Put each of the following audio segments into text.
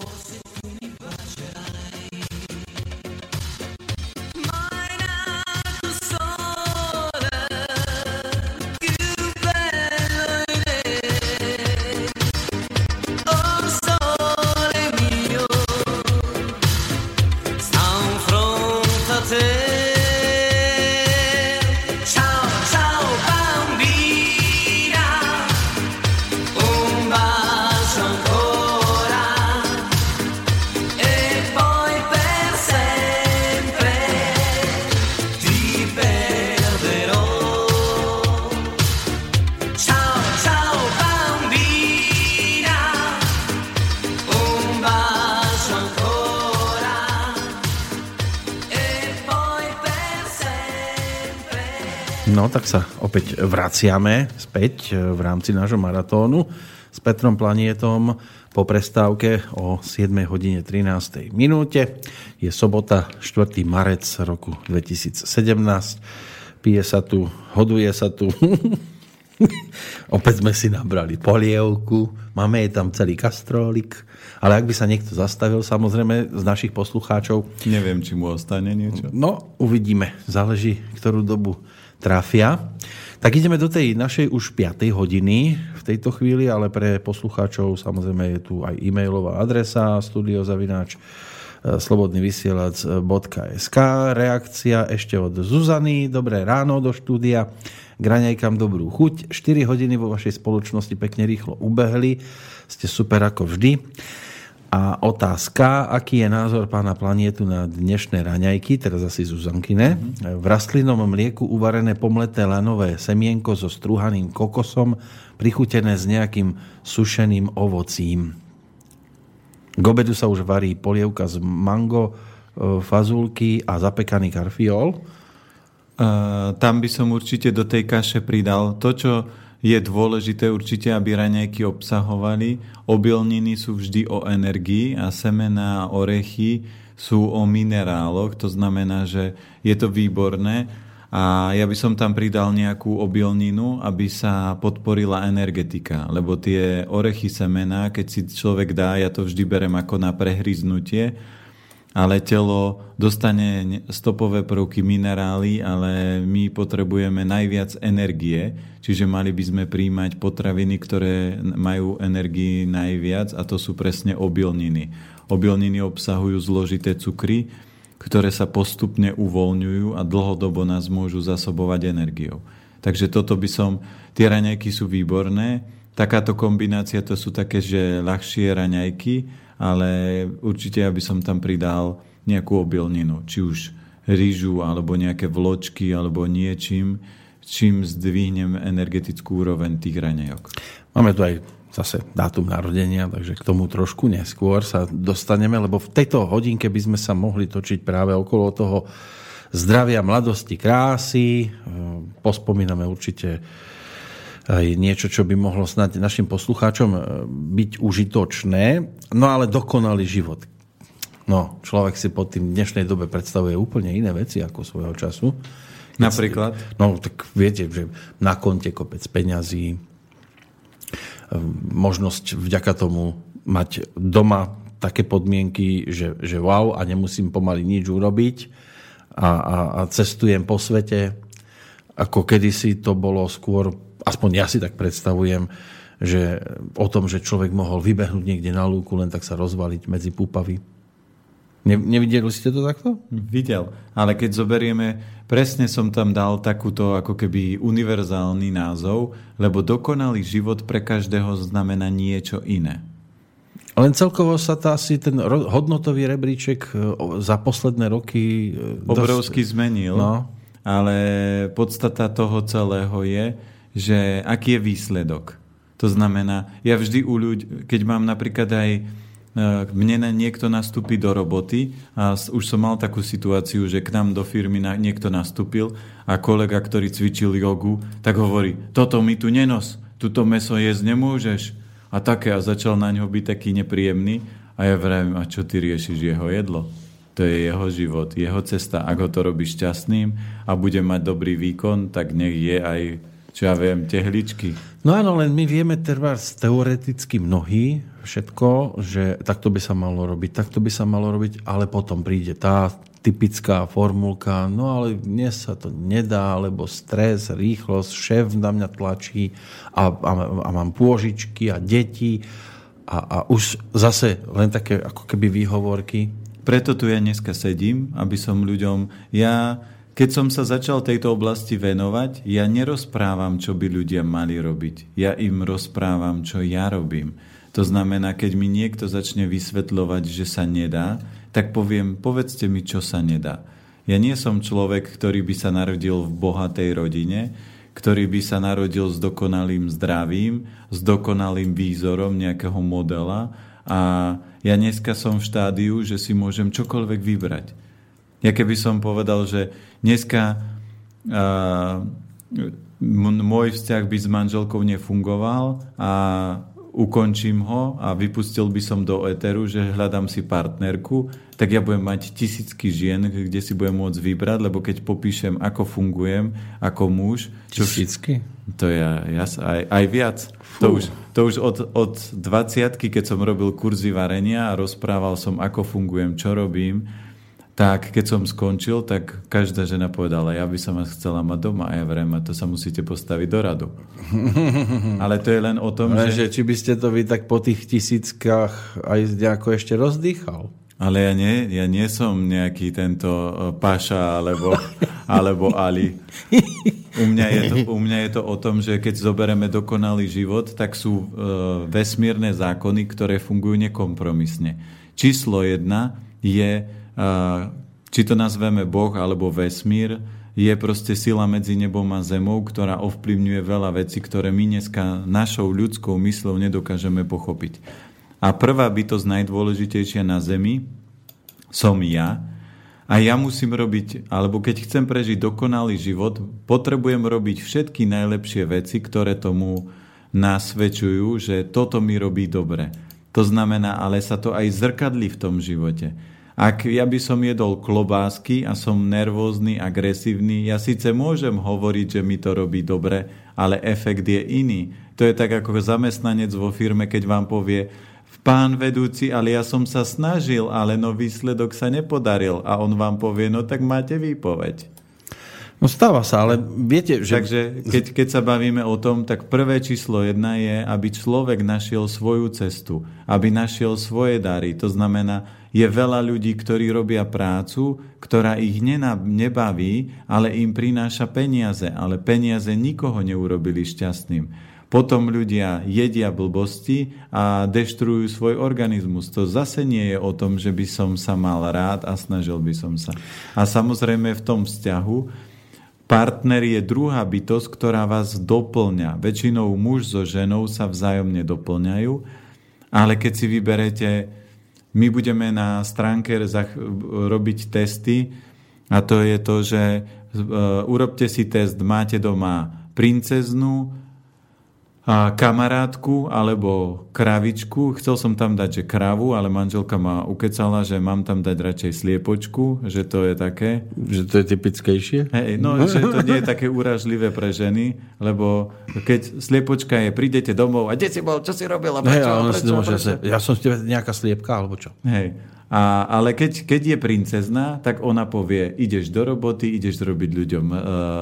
tak vraciame späť e, v rámci nášho maratónu s Petrom Planietom po prestávke o 7 hodine 13. minúte. Je sobota 4. marec roku 2017. Pije sa tu, hoduje sa tu. Opäť sme si nabrali polievku, máme je tam celý kastrólik, ale ak by sa niekto zastavil, samozrejme z našich poslucháčov... Neviem, či mu ostane niečo. No, uvidíme. Záleží, ktorú dobu trafia. Tak ideme do tej našej už 5. hodiny v tejto chvíli, ale pre poslucháčov samozrejme je tu aj e-mailová adresa studiozavináč e, slobodnyvysielac.sk Reakcia ešte od Zuzany. Dobré ráno do štúdia. Graňajkám dobrú chuť. 4 hodiny vo vašej spoločnosti pekne rýchlo ubehli. Ste super ako vždy. A otázka, aký je názor pána Planietu na dnešné raňajky, teraz asi Zuzankine. Mm-hmm. V rastlinnom mlieku uvarené pomleté lanové semienko so strúhaným kokosom, prichutené s nejakým sušeným ovocím. K obedu sa už varí polievka z mango, e, fazulky a zapekaný karfiol. Uh, tam by som určite do tej kaše pridal to, čo je dôležité určite, aby raňajky obsahovali. Obilniny sú vždy o energii a semená a orechy sú o mineráloch. To znamená, že je to výborné. A ja by som tam pridal nejakú obilninu, aby sa podporila energetika. Lebo tie orechy semená, keď si človek dá, ja to vždy berem ako na prehryznutie, ale telo dostane stopové prvky, minerály, ale my potrebujeme najviac energie, čiže mali by sme príjmať potraviny, ktoré majú energii najviac a to sú presne obilniny. Obilniny obsahujú zložité cukry, ktoré sa postupne uvoľňujú a dlhodobo nás môžu zasobovať energiou. Takže toto by som, tie raňajky sú výborné, takáto kombinácia to sú také, že ľahšie raňajky, ale určite ja by som tam pridal nejakú obilninu, či už rýžu, alebo nejaké vločky, alebo niečím, čím zdvihnem energetickú úroveň tých raňajok. Máme tu aj zase dátum narodenia, takže k tomu trošku neskôr sa dostaneme, lebo v tejto hodinke by sme sa mohli točiť práve okolo toho zdravia, mladosti, krásy. Pospomíname určite niečo, čo by mohlo snať našim poslucháčom e, byť užitočné, no ale dokonalý život. No, človek si po tým dnešnej dobe predstavuje úplne iné veci ako svojho času. Napríklad? No, tak viete, že na konte kopec peňazí, e, možnosť vďaka tomu mať doma také podmienky, že, že wow a nemusím pomaly nič urobiť a, a, a cestujem po svete, ako kedysi to bolo skôr aspoň ja si tak predstavujem, že o tom, že človek mohol vybehnúť niekde na lúku, len tak sa rozvaliť medzi púpavy. Ne, nevideli ste to takto? Videl, ale keď zoberieme, presne som tam dal takúto ako keby univerzálny názov, lebo dokonalý život pre každého znamená niečo iné. Len celkovo sa tá asi ten hodnotový rebríček e, za posledné roky... E, Obrovsky dosť... zmenil, no. ale podstata toho celého je, že aký je výsledok. To znamená, ja vždy u ľudí, keď mám napríklad aj e, mne niekto nastúpi do roboty a už som mal takú situáciu, že k nám do firmy niekto nastúpil a kolega, ktorý cvičil jogu, tak hovorí, toto mi tu nenos, tuto meso jesť nemôžeš. A také, a začal na ňo byť taký nepríjemný a ja vravím, a čo ty riešiš jeho jedlo? To je jeho život, jeho cesta. Ak ho to robí šťastným a bude mať dobrý výkon, tak nech je aj čo ja viem, tehličky. No áno, len my vieme treba teoreticky mnohí všetko, že takto by sa malo robiť, takto by sa malo robiť, ale potom príde tá typická formulka, no ale dnes sa to nedá, lebo stres, rýchlosť, šéf na mňa tlačí a, a, a mám pôžičky a deti a, a už zase len také ako keby výhovorky. Preto tu ja dneska sedím, aby som ľuďom... Ja, keď som sa začal tejto oblasti venovať, ja nerozprávam, čo by ľudia mali robiť. Ja im rozprávam, čo ja robím. To znamená, keď mi niekto začne vysvetľovať, že sa nedá, tak poviem, povedzte mi, čo sa nedá. Ja nie som človek, ktorý by sa narodil v bohatej rodine, ktorý by sa narodil s dokonalým zdravím, s dokonalým výzorom nejakého modela a ja dneska som v štádiu, že si môžem čokoľvek vybrať. Ja keby som povedal, že dneska uh, môj vzťah by s manželkou nefungoval a ukončím ho a vypustil by som do eteru, že hľadám si partnerku, tak ja budem mať tisícky žien, kde si budem môcť vybrať, lebo keď popíšem, ako fungujem ako muž... Tisícky? To je jas, aj, aj viac. To už, to už od, od 20 keď som robil kurzy varenia a rozprával som, ako fungujem, čo robím, tak keď som skončil, tak každá žena povedala, ja by som vás chcela mať doma. A ja vrem, a to sa musíte postaviť do radu. Ale to je len o tom, Ale že... Či by ste to vy tak po tých tisíckach aj nejako ešte rozdýchal? Ale ja nie, ja nie som nejaký tento e, Paša alebo, alebo Ali. U mňa, je to, u mňa je to o tom, že keď zoberieme dokonalý život, tak sú e, vesmírne zákony, ktoré fungujú nekompromisne. Číslo jedna je či to nazveme Boh alebo vesmír, je proste sila medzi nebom a zemou, ktorá ovplyvňuje veľa vecí, ktoré my dneska našou ľudskou myslou nedokážeme pochopiť. A prvá bytosť najdôležitejšia na zemi som ja. A ja musím robiť, alebo keď chcem prežiť dokonalý život, potrebujem robiť všetky najlepšie veci, ktoré tomu nasvedčujú, že toto mi robí dobre. To znamená, ale sa to aj zrkadli v tom živote. Ak ja by som jedol klobásky a som nervózny, agresívny, ja síce môžem hovoriť, že mi to robí dobre, ale efekt je iný. To je tak ako zamestnanec vo firme, keď vám povie, pán vedúci, ale ja som sa snažil, ale no výsledok sa nepodaril. A on vám povie, no tak máte výpoveď. No stáva sa, ale viete, že... Takže keď, keď sa bavíme o tom, tak prvé číslo jedna je, aby človek našiel svoju cestu, aby našiel svoje dary. To znamená, je veľa ľudí, ktorí robia prácu, ktorá ich nebaví, ale im prináša peniaze. Ale peniaze nikoho neurobili šťastným. Potom ľudia jedia blbosti a deštrujú svoj organizmus. To zase nie je o tom, že by som sa mal rád a snažil by som sa. A samozrejme v tom vzťahu partner je druhá bytosť, ktorá vás doplňa. Väčšinou muž so ženou sa vzájomne doplňajú, ale keď si vyberete my budeme na stránke robiť testy a to je to, že e, urobte si test, máte doma princeznú, a kamarátku alebo kravičku. Chcel som tam dať, že kravu, ale manželka ma ukecala, že mám tam dať radšej sliepočku, že to je také. Že to je typickejšie? Hej, no, že to nie je také úražlivé pre ženy, lebo keď sliepočka je, prídete domov a kde si bol, čo si robil a prečo, hey, prečo, prečo, prečo? Ja som s tebe nejaká sliepka, alebo čo? Hej. A, ale keď, keď je princezna, tak ona povie, ideš do roboty, ideš robiť ľuďom e,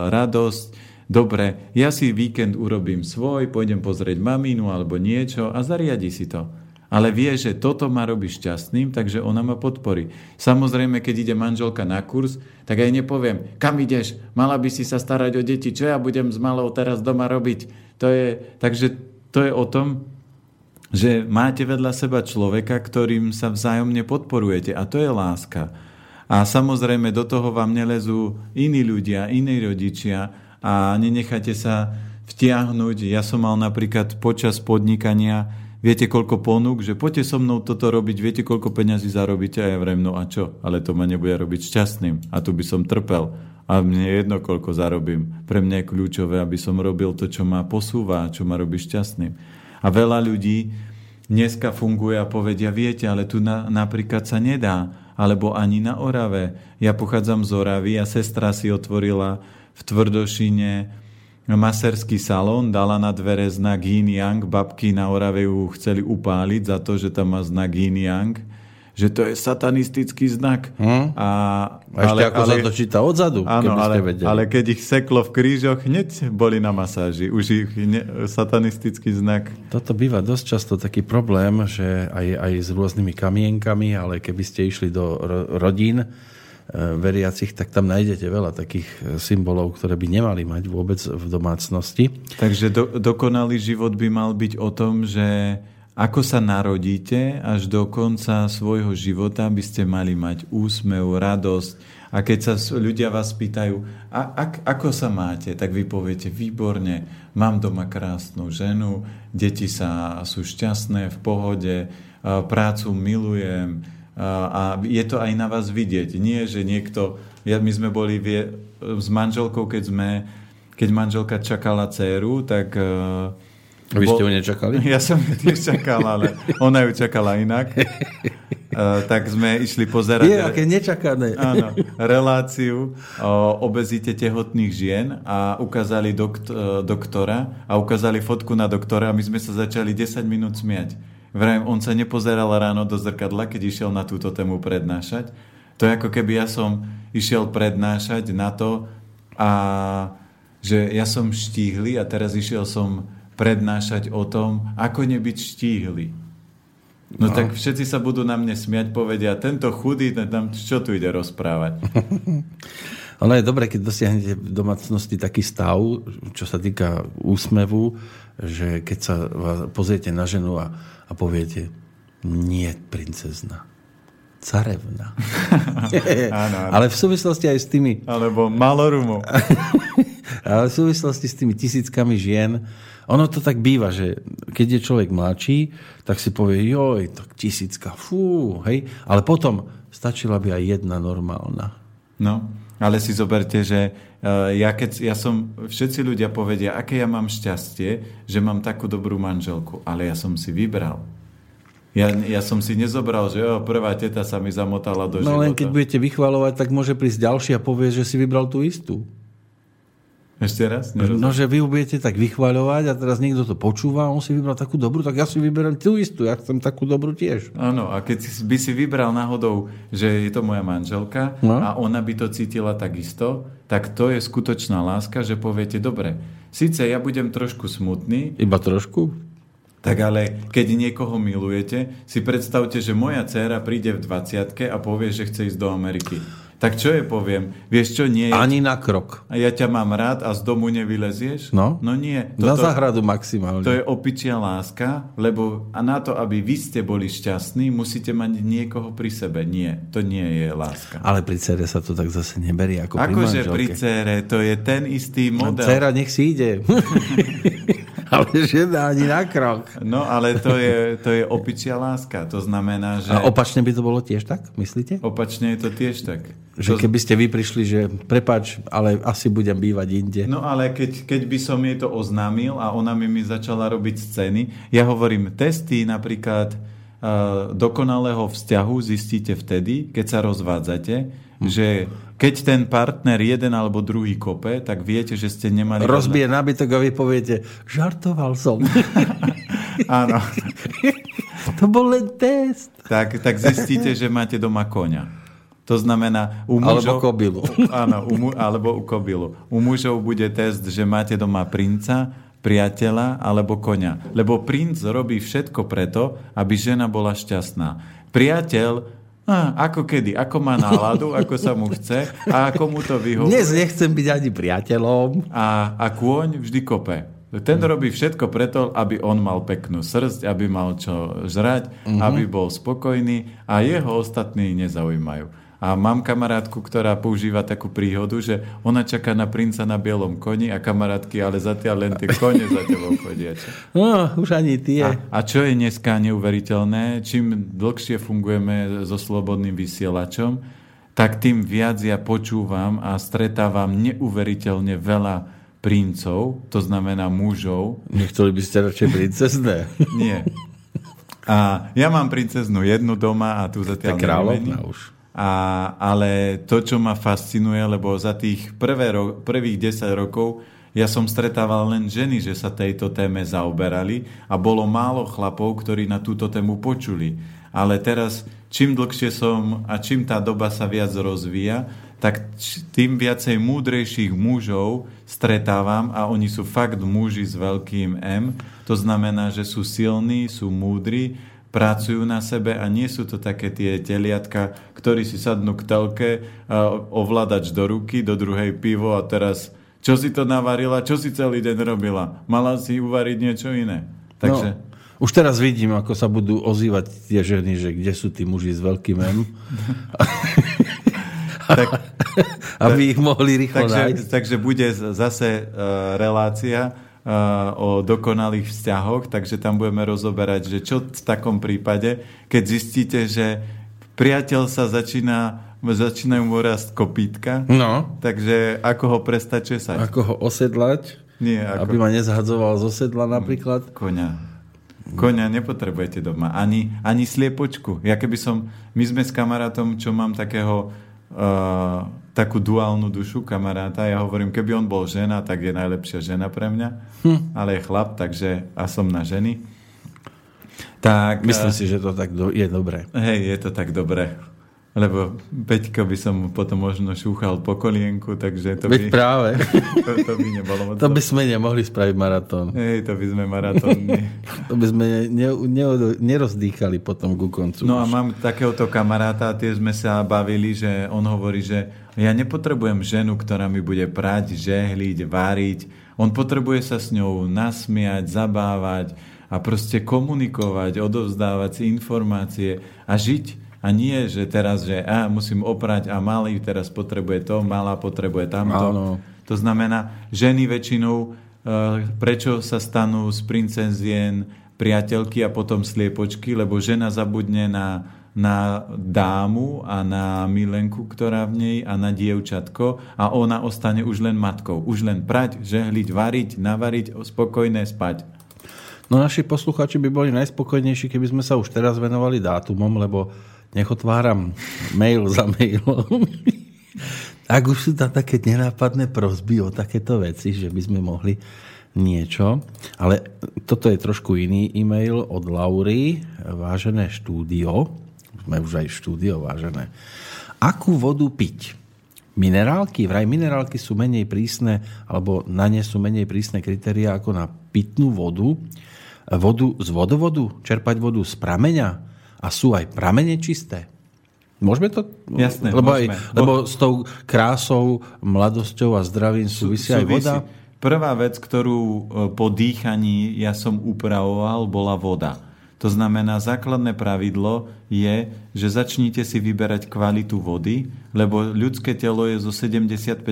radosť, dobre, ja si víkend urobím svoj, pôjdem pozrieť mamínu alebo niečo a zariadi si to. Ale vie, že toto ma robí šťastným, takže ona ma podporí. Samozrejme, keď ide manželka na kurz, tak aj nepoviem, kam ideš, mala by si sa starať o deti, čo ja budem s malou teraz doma robiť. To je, takže to je o tom, že máte vedľa seba človeka, ktorým sa vzájomne podporujete a to je láska. A samozrejme do toho vám nelezú iní ľudia, iní rodičia, a nenechajte sa vtiahnuť. Ja som mal napríklad počas podnikania, viete koľko ponúk, že poďte so mnou toto robiť, viete koľko peňazí zarobíte a ja vrem, no a čo? Ale to ma nebude robiť šťastným a tu by som trpel. A mne je jedno, koľko zarobím. Pre mňa je kľúčové, aby som robil to, čo ma posúva, čo ma robí šťastným. A veľa ľudí dneska funguje a povedia, viete, ale tu na, napríklad sa nedá, alebo ani na Orave. Ja pochádzam z Oravy a sestra si otvorila v Tvrdošine maserský salón, dala na dvere znak Yin Yang, babky na Orave ju chceli upáliť za to, že tam má znak Yin Yang, že to je satanistický znak. Hm? A, A ešte ale, ako ale, sa to číta odzadu, áno, keby ale, vedeli. ale keď ich seklo v krížoch, hneď boli na masáži. Už ich ne, satanistický znak. Toto býva dosť často taký problém, že aj, aj s rôznymi kamienkami, ale keby ste išli do ro- rodín, veriacich, tak tam nájdete veľa takých symbolov, ktoré by nemali mať vôbec v domácnosti. Takže do, dokonalý život by mal byť o tom, že ako sa narodíte, až do konca svojho života by ste mali mať úsmev, radosť. A keď sa ľudia vás pýtajú, a, a, ako sa máte, tak vy poviete, výborne, mám doma krásnu ženu, deti sa sú šťastné, v pohode, prácu milujem, a je to aj na vás vidieť. Nie, že niekto... Ja, my sme boli vie, s manželkou, keď sme... Keď manželka čakala dceru, tak... Vy bol, ste ju nečakali? Ja som ju tiež čakal, ale ona ju čakala inak. Uh, tak sme išli pozerať... Je, aké nečakané. Áno, reláciu o obezite tehotných žien a ukázali dokt, doktora a ukázali fotku na doktora a my sme sa začali 10 minút smiať Vrajím, on sa nepozeral ráno do zrkadla, keď išiel na túto tému prednášať. To je ako keby ja som išiel prednášať na to, a že ja som štíhly a teraz išiel som prednášať o tom, ako nebyť štíhly. No, no tak všetci sa budú na mne smiať, povedia, tento chudý, tam čo tu ide rozprávať? Ono je dobré, keď dosiahnete v domácnosti taký stav, čo sa týka úsmevu, že keď sa pozriete na ženu a a poviete, nie princezna, carevna. áno, áno. Ale v súvislosti aj s tými... Alebo malorumu. ale v súvislosti s tými tisíckami žien, ono to tak býva, že keď je človek mladší, tak si povie, joj, tak tisícka, fú, hej. Ale potom stačila by aj jedna normálna. No, ale si zoberte, že uh, ja, keď, ja som, všetci ľudia povedia, aké ja mám šťastie, že mám takú dobrú manželku, ale ja som si vybral. Ja, ja som si nezobral, že jo, prvá teta sa mi zamotala do no, života. No len keď budete vychvalovať, tak môže prísť ďalší a povie, že si vybral tú istú. Ešte raz? Nerozumiem. No, že vy budete tak vychvaľovať a teraz niekto to počúva a on si vybral takú dobrú, tak ja si vyberám tú istú, ja chcem takú dobrú tiež. Áno, a keď by si vybral náhodou, že je to moja manželka no? a ona by to cítila takisto, tak to je skutočná láska, že poviete, dobre, síce ja budem trošku smutný. Iba trošku? Tak ale keď niekoho milujete, si predstavte, že moja dcéra príde v 20 a povie, že chce ísť do Ameriky. Tak čo je poviem? Vieš čo, nie... Ani na krok. A ja ťa mám rád a z domu nevylezieš? No. No nie. Toto, na záhradu maximálne. To je opičia láska, lebo a na to, aby vy ste boli šťastní, musíte mať niekoho pri sebe. Nie, to nie je láska. Ale pri cére sa to tak zase neberie ako, Akože pri cére, to je ten istý model. No, cera nech si ide. ale žena ani na krok. No, ale to je, to je opičia láska. To znamená, že... A opačne by to bolo tiež tak, myslíte? Opačne je to tiež tak. Že to... keby ste vy prišli, že prepač, ale asi budem bývať inde. No ale keď, keď by som jej to oznámil a ona mi, mi začala robiť scény, ja hovorím, testy napríklad uh, dokonalého vzťahu zistíte vtedy, keď sa rozvádzate. Že keď ten partner jeden alebo druhý kope, tak viete, že ste nemali... Rozbije na... nábytok a vy poviete, žartoval som. Áno. to bol len test. Tak, tak zistíte, že máte doma konia. To znamená, u mužov... Alebo kobilu. Áno, u, alebo u kobilu. U mužov bude test, že máte doma princa, priateľa alebo konia. Lebo princ robí všetko preto, aby žena bola šťastná. Priateľ a, ako kedy, ako má náladu, ako sa mu chce a ako mu to vyhovuje. Dnes nechcem byť ani priateľom. A, a kôň vždy kope. Ten robí všetko preto, aby on mal peknú srst, aby mal čo žrať, uh-huh. aby bol spokojný a jeho ostatní nezaujímajú. A mám kamarátku, ktorá používa takú príhodu, že ona čaká na princa na bielom koni a kamarátky, ale zatiaľ len tie kone za tebou chodia. No, už ani tie. A, a čo je dneska neuveriteľné, čím dlhšie fungujeme so slobodným vysielačom, tak tým viac ja počúvam a stretávam neuveriteľne veľa princov, to znamená mužov. Nechceli by ste radšej princezné? Nie. A ja mám princeznú jednu doma a tu zatiaľ kráľovná už. A, ale to, čo ma fascinuje, lebo za tých prvé ro- prvých 10 rokov ja som stretával len ženy, že sa tejto téme zaoberali a bolo málo chlapov, ktorí na túto tému počuli. Ale teraz, čím dlhšie som a čím tá doba sa viac rozvíja, tak tým viacej múdrejších mužov stretávam a oni sú fakt muži s veľkým M. To znamená, že sú silní, sú múdri, pracujú na sebe a nie sú to také tie teliatka, ktorí si sadnú k telke, ovládač do ruky, do druhej pivo a teraz čo si to navarila, čo si celý deň robila. Mala si uvariť niečo iné. Takže... No. Už teraz vidím, ako sa budú ozývať tie ženy, že kde sú tí muži s veľkým M. tak, aby ich mohli rýchlo takže, nájsť. Takže bude zase uh, relácia o dokonalých vzťahoch, takže tam budeme rozoberať, že čo v takom prípade, keď zistíte, že priateľ sa začína začínajú mu rásť kopítka. No. Takže ako ho prestať česať? Ako ho osedlať? Nie, ako... Aby ma nezhadzoval z osedla napríklad? Koňa. Koňa nepotrebujete doma. Ani, ani sliepočku. Ja keby som... My sme s kamarátom, čo mám takého... Uh, takú duálnu dušu kamaráta. Ja hovorím, keby on bol žena, tak je najlepšia žena pre mňa. Hm. Ale je chlap, takže a som na ženy. Tak, Myslím uh, si, že to tak do, je dobré. Hej, je to tak dobré lebo Peťko by som potom možno šúchal po kolienku, takže to Veď by... práve. To, to by nebolo moc. To by sme nemohli spraviť maratón. Hej, to by sme maratón... to by sme ne, ne, nerozdýchali potom ku koncu. No a mám takéhoto kamaráta, tie sme sa bavili, že on hovorí, že ja nepotrebujem ženu, ktorá mi bude prať, žehliť, váriť. On potrebuje sa s ňou nasmiať, zabávať a proste komunikovať, odovzdávať si informácie a žiť a nie, že teraz, že a, musím oprať a malý teraz potrebuje to, malá potrebuje tamto. Áno. To znamená, ženy väčšinou, e, prečo sa stanú z princezien priateľky a potom sliepočky, lebo žena zabudne na, na dámu a na milenku, ktorá v nej a na dievčatko a ona ostane už len matkou. Už len prať, žehliť, variť, navariť, spokojné spať. No naši posluchači by boli najspokojnejší, keby sme sa už teraz venovali dátumom, lebo nech otváram mail za mailom. Ak už sú tam také nenápadné prosby o takéto veci, že by sme mohli niečo. Ale toto je trošku iný e-mail od Laury. Vážené štúdio, sme už aj štúdio, vážené. Akú vodu piť? Minerálky? Vraj minerálky sú menej prísne, alebo na ne sú menej prísne kritéria ako na pitnú vodu. Vodu z vodovodu? Čerpať vodu z prameňa? a sú aj pramene čisté. Môžeme to? Jasné, lebo, môžeme. Aj, lebo s tou krásou, mladosťou a zdravím súvisí, aj voda? Prvá vec, ktorú e, po dýchaní ja som upravoval, bola voda. To znamená, základné pravidlo je, že začnite si vyberať kvalitu vody, lebo ľudské telo je zo 75%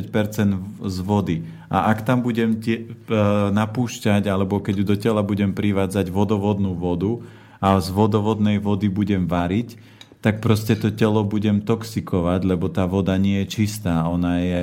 z vody. A ak tam budem tie, e, napúšťať, alebo keď do tela budem privádzať vodovodnú vodu, a z vodovodnej vody budem variť, tak proste to telo budem toxikovať, lebo tá voda nie je čistá. Ona je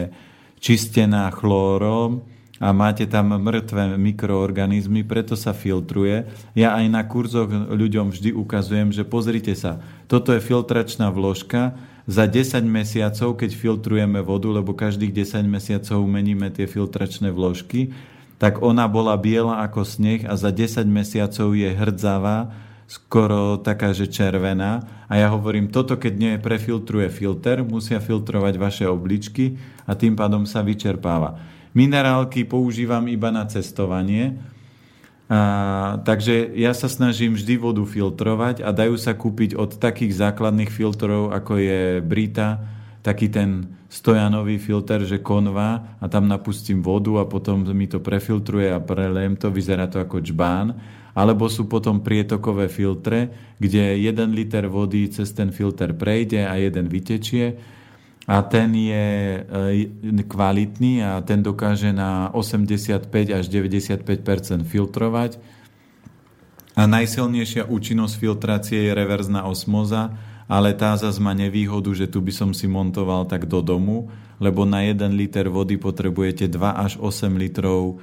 čistená chlórom a máte tam mŕtve mikroorganizmy, preto sa filtruje. Ja aj na kurzoch ľuďom vždy ukazujem, že pozrite sa, toto je filtračná vložka, za 10 mesiacov, keď filtrujeme vodu, lebo každých 10 mesiacov meníme tie filtračné vložky, tak ona bola biela ako sneh a za 10 mesiacov je hrdzavá skoro taká, že červená. A ja hovorím, toto keď nie prefiltruje filter, musia filtrovať vaše obličky a tým pádom sa vyčerpáva. Minerálky používam iba na cestovanie, a, takže ja sa snažím vždy vodu filtrovať a dajú sa kúpiť od takých základných filtrov, ako je Brita, taký ten stojanový filter, že konva a tam napustím vodu a potom mi to prefiltruje a prelejem to, vyzerá to ako čbán. Alebo sú potom prietokové filtre, kde 1 liter vody cez ten filter prejde a jeden vytečie a ten je e, kvalitný a ten dokáže na 85 až 95% filtrovať. A najsilnejšia účinnosť filtrácie je reverzná osmoza, ale tá zase má nevýhodu, že tu by som si montoval tak do domu, lebo na 1 liter vody potrebujete 2 až 8 litrov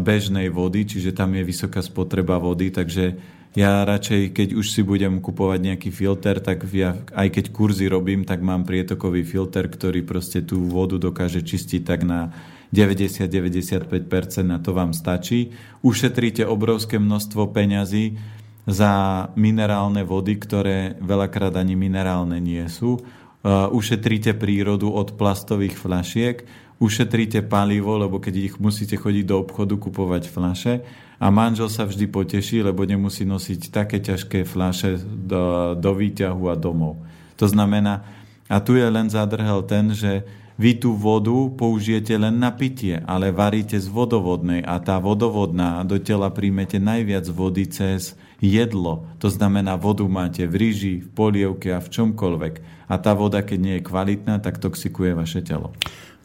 bežnej vody, čiže tam je vysoká spotreba vody, takže Ja radšej, keď už si budem kupovať nejaký filter, tak ja, aj keď kurzy robím, tak mám prietokový filter, ktorý proste tú vodu dokáže čistiť tak na 90-95% na to vám stačí. Ušetríte obrovské množstvo peňazí za minerálne vody, ktoré veľakrát ani minerálne nie sú. Uh, ušetríte prírodu od plastových flašiek, ušetríte palivo, lebo keď ich musíte chodiť do obchodu kupovať flaše a manžel sa vždy poteší, lebo nemusí nosiť také ťažké fľaše do, do výťahu a domov. To znamená, a tu je len zadrhel ten, že vy tú vodu použijete len na pitie, ale varíte z vodovodnej a tá vodovodná do tela príjmete najviac vody cez jedlo. To znamená, vodu máte v ríži, v polievke a v čomkoľvek. A tá voda, keď nie je kvalitná, tak toxikuje vaše telo.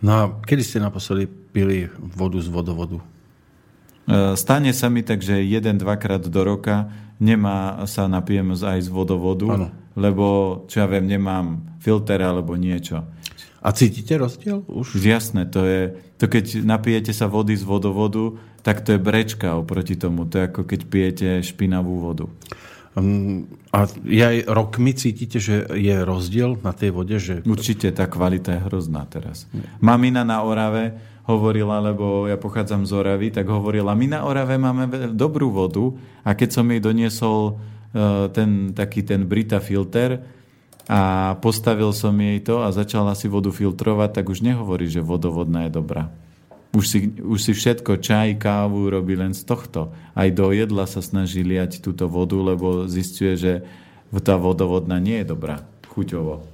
No a kedy ste naposledy pili vodu z vodovodu? E, stane sa mi tak, že jeden, dvakrát do roka nemá sa napijem aj z vodovodu, ano. lebo, čo ja viem, nemám filter alebo niečo. A cítite rozdiel už? Jasné, to je, to keď napijete sa vody z vodovodu, tak to je brečka oproti tomu. To je ako keď pijete špinavú vodu. Um, a aj rokmi cítite, že je rozdiel na tej vode? Že... Určite, tá kvalita je hrozná teraz. Mamina na Orave, hovorila, lebo ja pochádzam z Oravy, tak hovorila, my na Orave máme dobrú vodu a keď som jej doniesol uh, ten taký ten Brita filter a postavil som jej to a začala si vodu filtrovať, tak už nehovorí, že vodovodná je dobrá. Už si, už si všetko, čaj, kávu robí len z tohto. Aj do jedla sa snaží liať túto vodu, lebo zistuje, že tá vodovodná nie je dobrá chuťovo.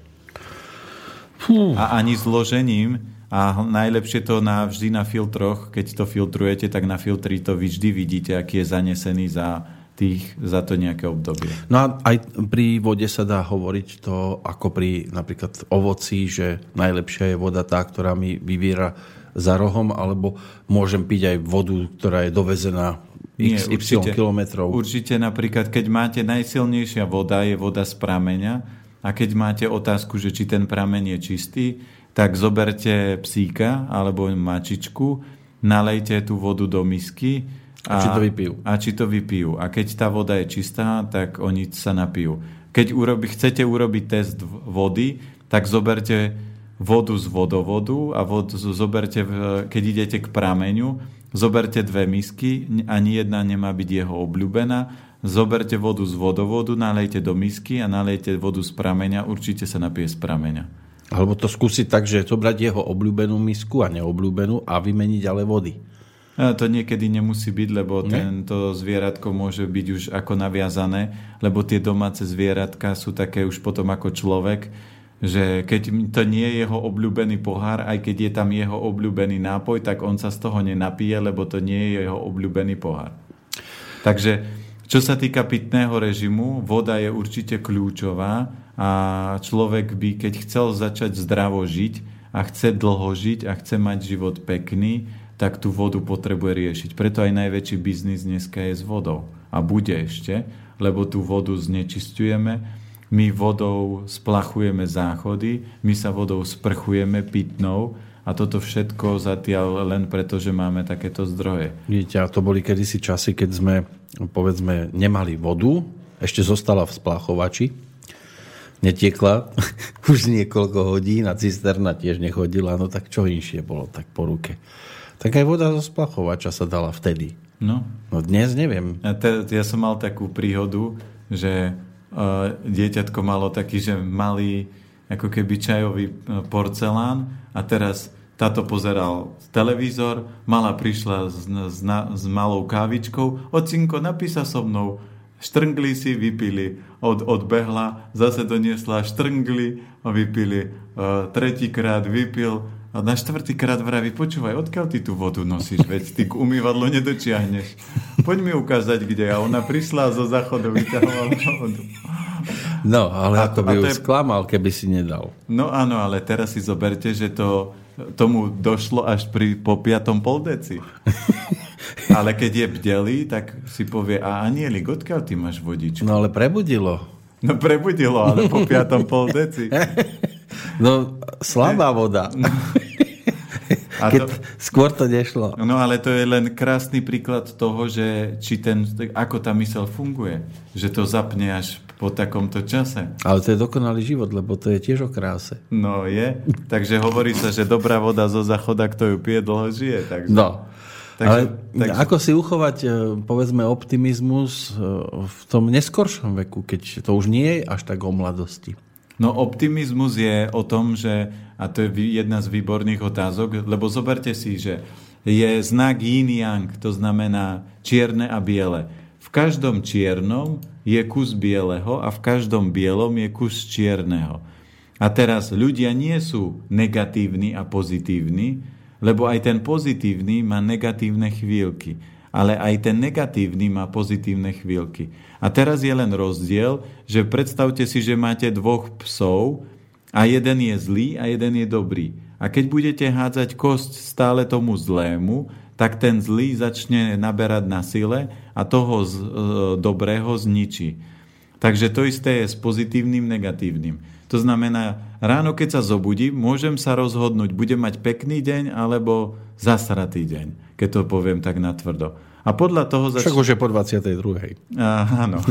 Fú. A ani zložením a najlepšie to na, vždy na filtroch, keď to filtrujete, tak na filtri to vy vždy vidíte, aký je zanesený za, tých, za to nejaké obdobie. No a aj pri vode sa dá hovoriť to, ako pri napríklad ovoci, že najlepšia je voda tá, ktorá mi vyviera za rohom, alebo môžem piť aj vodu, ktorá je dovezená x, Nie, určite, kilometrov. Určite napríklad, keď máte najsilnejšia voda, je voda z prameňa a keď máte otázku, že či ten prameň je čistý, tak zoberte psíka alebo mačičku, nalejte tú vodu do misky a, a či to vypijú. A či to vypijú. A keď tá voda je čistá, tak oni sa napijú. Keď urobi, chcete urobiť test vody, tak zoberte vodu z vodovodu a vod, zoberte, keď idete k prameňu, zoberte dve misky, ani jedna nemá byť jeho obľúbená, zoberte vodu z vodovodu, nalejte do misky a nalejte vodu z prameňa, určite sa napije z prameňa. Alebo to skúsiť tak, že zobrať jeho obľúbenú misku a neobľúbenú a vymeniť ale vody. A to niekedy nemusí byť, lebo ne? tento zvieratko môže byť už ako naviazané, lebo tie domáce zvieratka sú také už potom ako človek, že keď to nie je jeho obľúbený pohár, aj keď je tam jeho obľúbený nápoj, tak on sa z toho nenapije, lebo to nie je jeho obľúbený pohár. Takže čo sa týka pitného režimu, voda je určite kľúčová a človek by, keď chcel začať zdravo žiť a chce dlho žiť a chce mať život pekný, tak tú vodu potrebuje riešiť. Preto aj najväčší biznis dneska je s vodou. A bude ešte, lebo tú vodu znečistujeme, my vodou splachujeme záchody, my sa vodou sprchujeme pitnou a toto všetko zatiaľ len preto, že máme takéto zdroje. Vidíte, a to boli kedysi časy, keď sme, povedzme, nemali vodu, ešte zostala v splachovači, netiekla už niekoľko hodín a cisterna tiež nechodila, no tak čo inšie bolo tak po ruke. Tak aj voda zo splachovača sa dala vtedy. No. No dnes neviem. Ja, te, ja som mal takú príhodu, že uh, dieťatko malo taký, že malý ako keby čajový e, porcelán a teraz táto pozeral televízor, mala prišla s, s, s malou kávičkou, ocinko, napísa so mnou, štrngli si, vypili, od, odbehla, zase doniesla štrngli vypili, uh, tretíkrát vypil a na štvrtýkrát vraví, počúvaj, odkiaľ ty tú vodu nosíš, veď ty k umývadlu nedočiahneš. Poď mi ukázať, kde. A ona prišla zo záchodu, vyťahovala vodu. No, ale a ako by ju je... sklamal, keby si nedal. No áno, ale teraz si zoberte, že to tomu došlo až pri, po piatom poldeci. Ale keď je bdelý, tak si povie, a anielik, odkiaľ ty máš vodičku? No ale prebudilo. No prebudilo, ale po piatom pol deci. No, slabá voda. No. A Keď to, skôr to nešlo. No ale to je len krásny príklad toho, že či ten, ako tá mysel funguje. Že to zapne až po takomto čase. Ale to je dokonalý život, lebo to je tiež o kráse. No je. Takže hovorí sa, že dobrá voda zo záchoda, kto ju pije, dlho žije. Takže... No. Takže, Ale takže... ako si uchovať, e, povedzme, optimizmus e, v tom neskoršom veku, keď to už nie je až tak o mladosti? No optimizmus je o tom, že, a to je jedna z výborných otázok, lebo zoberte si, že je znak yin-yang, to znamená čierne a biele. V každom čiernom je kus bieleho a v každom bielom je kus čierneho. A teraz ľudia nie sú negatívni a pozitívni, lebo aj ten pozitívny má negatívne chvíľky, ale aj ten negatívny má pozitívne chvíľky. A teraz je len rozdiel, že predstavte si, že máte dvoch psov a jeden je zlý a jeden je dobrý. A keď budete hádzať kosť stále tomu zlému, tak ten zlý začne naberať na sile a toho z, e, dobrého zničí. Takže to isté je s pozitívnym, negatívnym. To znamená, ráno keď sa zobudím, môžem sa rozhodnúť, budem mať pekný deň alebo zasratý deň, keď to poviem tak natvrdo. A podľa toho... Zač... Však už je po 22. A, áno.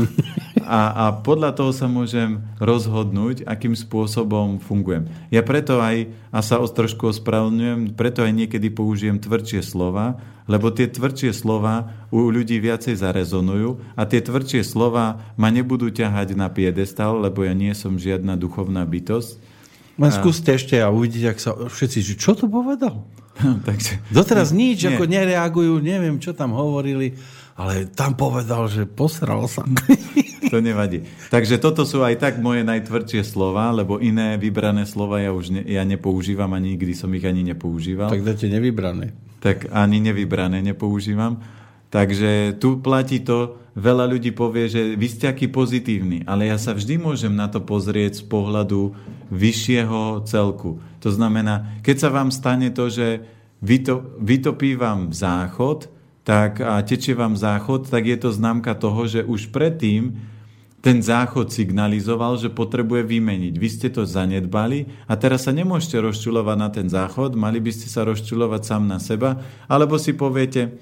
A, a podľa toho sa môžem rozhodnúť, akým spôsobom fungujem. Ja preto aj, a sa trošku ospravedlňujem, preto aj niekedy použijem tvrdšie slova, lebo tie tvrdšie slova u ľudí viacej zarezonujú a tie tvrdšie slova ma nebudú ťahať na piedestal, lebo ja nie som žiadna duchovná bytosť. Len skúste ešte a uvidíte, ak sa všetci, že čo to povedal? Takže, Doteraz nič, nie. ako nereagujú, neviem, čo tam hovorili, ale tam povedal, že posral sa. To nevadí. Takže toto sú aj tak moje najtvrdšie slova, lebo iné vybrané slova ja už ne, ja nepoužívam, ani nikdy som ich ani nepoužíval. Tak dáte nevybrané. Tak ani nevybrané nepoužívam. Takže tu platí to, veľa ľudí povie, že vy ste aký pozitívny, ale ja sa vždy môžem na to pozrieť z pohľadu vyššieho celku. To znamená, keď sa vám stane to, že vytopí vám záchod tak, a tečie vám záchod, tak je to známka toho, že už predtým ten záchod signalizoval, že potrebuje vymeniť. Vy ste to zanedbali a teraz sa nemôžete rozčulovať na ten záchod, mali by ste sa rozčulovať sám na seba, alebo si poviete,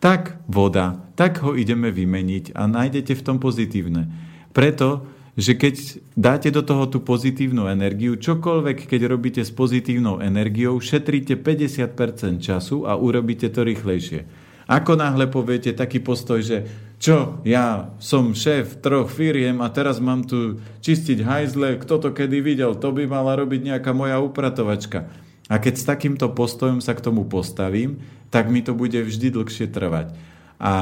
tak voda, tak ho ideme vymeniť a nájdete v tom pozitívne. Preto že keď dáte do toho tú pozitívnu energiu, čokoľvek, keď robíte s pozitívnou energiou, šetríte 50% času a urobíte to rýchlejšie. Ako náhle poviete taký postoj, že čo, ja som šéf troch firiem a teraz mám tu čistiť hajzle, kto to kedy videl, to by mala robiť nejaká moja upratovačka. A keď s takýmto postojom sa k tomu postavím, tak mi to bude vždy dlhšie trvať. A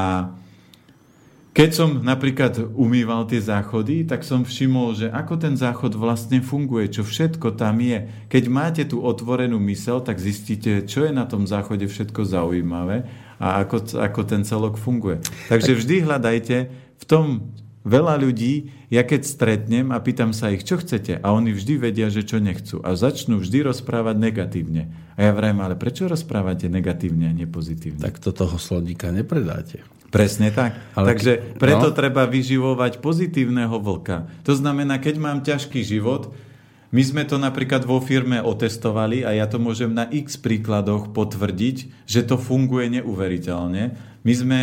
keď som napríklad umýval tie záchody, tak som všimol, že ako ten záchod vlastne funguje, čo všetko tam je. Keď máte tú otvorenú mysel, tak zistíte, čo je na tom záchode všetko zaujímavé a ako, ako ten celok funguje. Takže vždy hľadajte v tom veľa ľudí, ja keď stretnem a pýtam sa ich, čo chcete, a oni vždy vedia, že čo nechcú. A začnú vždy rozprávať negatívne. A ja vrajím, ale prečo rozprávate negatívne a nepozitívne? Tak to toho sloníka nepredáte. Presne tak. Ale Takže preto no? treba vyživovať pozitívneho vlka. To znamená, keď mám ťažký život, my sme to napríklad vo firme otestovali a ja to môžem na x príkladoch potvrdiť, že to funguje neuveriteľne. My sme,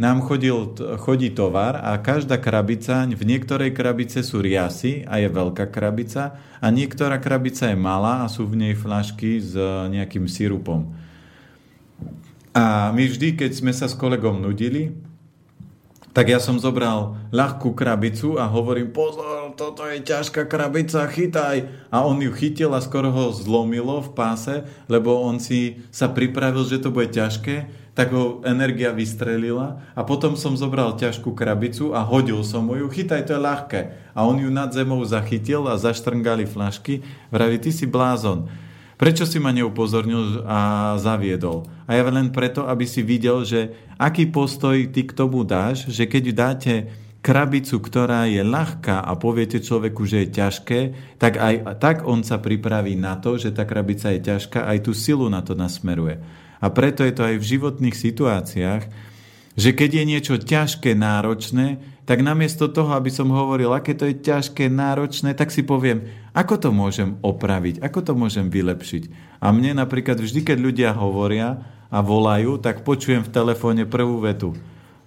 nám chodil, chodí tovar a každá krabica, v niektorej krabice sú riasy a je veľká krabica a niektorá krabica je malá a sú v nej flašky s nejakým sirupom. A my vždy, keď sme sa s kolegom nudili, tak ja som zobral ľahkú krabicu a hovorím, pozor, toto je ťažká krabica, chytaj. A on ju chytil a skoro ho zlomilo v páse, lebo on si sa pripravil, že to bude ťažké, tak ho energia vystrelila a potom som zobral ťažkú krabicu a hodil som mu ju, chytaj, to je ľahké. A on ju nad zemou zachytil a zaštrngali flašky. Vraví, ty si blázon. Prečo si ma neupozornil a zaviedol? A ja len preto, aby si videl, že aký postoj ty k tomu dáš, že keď dáte krabicu, ktorá je ľahká a poviete človeku, že je ťažké, tak aj tak on sa pripraví na to, že tá krabica je ťažká, aj tú silu na to nasmeruje. A preto je to aj v životných situáciách, že keď je niečo ťažké, náročné, tak namiesto toho, aby som hovoril, aké to je ťažké, náročné, tak si poviem, ako to môžem opraviť, ako to môžem vylepšiť. A mne napríklad vždy, keď ľudia hovoria a volajú, tak počujem v telefóne prvú vetu.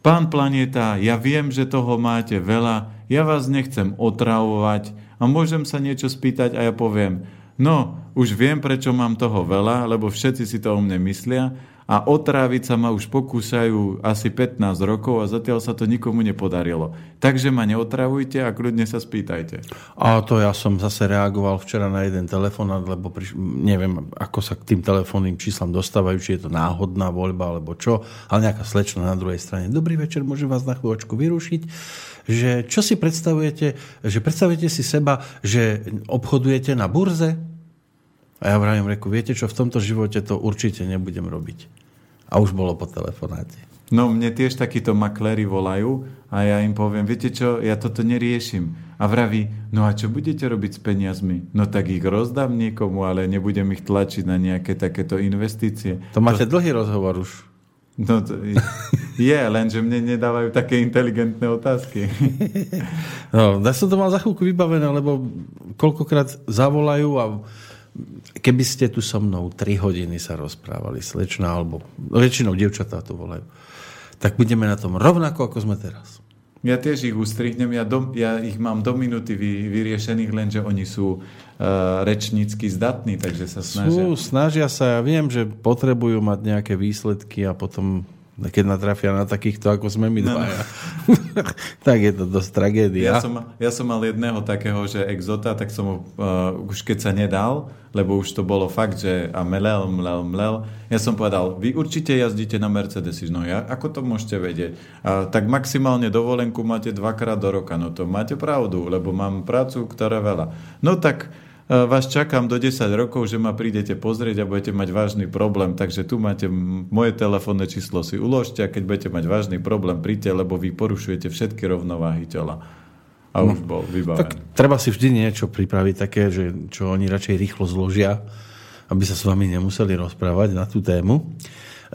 Pán Planeta, ja viem, že toho máte veľa, ja vás nechcem otravovať a môžem sa niečo spýtať a ja poviem, no, už viem, prečo mám toho veľa, lebo všetci si to o mne myslia a otráviť sa ma už pokúšajú asi 15 rokov a zatiaľ sa to nikomu nepodarilo. Takže ma neotravujte a kľudne sa spýtajte. A to ja som zase reagoval včera na jeden telefonát, lebo priš... neviem, ako sa k tým telefónnym číslam dostávajú, či je to náhodná voľba alebo čo, ale nejaká slečna na druhej strane. Dobrý večer, môžem vás na chvíľočku vyrušiť že čo si predstavujete, že predstavujete si seba, že obchodujete na burze, a ja vravím, reku, viete čo, v tomto živote to určite nebudem robiť. A už bolo po telefonáte. No mne tiež takíto makléri volajú a ja im poviem, viete čo, ja toto neriešim. A vraví, no a čo budete robiť s peniazmi? No tak ich rozdám niekomu, ale nebudem ich tlačiť na nejaké takéto investície. To máte to... dlhý rozhovor už. No to je, lenže mne nedávajú také inteligentné otázky. No, ja som to mal za chvíľku vybavené, lebo koľkokrát zavolajú a keby ste tu so mnou 3 hodiny sa rozprávali, slečna, alebo no, väčšinou dievčatá to volajú, tak budeme na tom rovnako, ako sme teraz. Ja tiež ich ustrihnem, ja, do, ja ich mám do minúty vy, vyriešených, lenže oni sú uh, rečnícky zdatní, takže sa snažia. Sú, snažia sa, ja viem, že potrebujú mať nejaké výsledky a potom keď natrafia na takýchto, ako sme my no. dvaja. No. tak je to dosť tragédia. Ja som, ja som mal jedného takého, že exota, tak som mu, uh, už keď sa nedal, lebo už to bolo fakt, že a mlel, mlel, mlel, ja som povedal, vy určite jazdíte na Mercedesi. No ja, ako to môžete vedieť? A, tak maximálne dovolenku máte dvakrát do roka. No to máte pravdu, lebo mám prácu, ktorá veľa. No tak vás čakám do 10 rokov, že ma prídete pozrieť a budete mať vážny problém, takže tu máte moje telefónne číslo si uložte a keď budete mať vážny problém, príďte, lebo vy porušujete všetky rovnováhy tela. A no, už bol vybavený. Tak treba si vždy niečo pripraviť také, že, čo oni radšej rýchlo zložia, aby sa s vami nemuseli rozprávať na tú tému.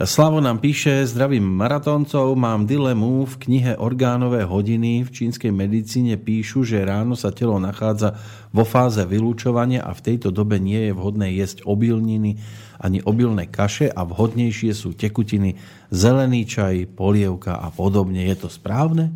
Slavo nám píše, zdravím maratóncov, mám dilemu, v knihe Orgánové hodiny v čínskej medicíne píšu, že ráno sa telo nachádza vo fáze vylúčovania a v tejto dobe nie je vhodné jesť obilniny ani obilné kaše a vhodnejšie sú tekutiny, zelený čaj, polievka a podobne. Je to správne?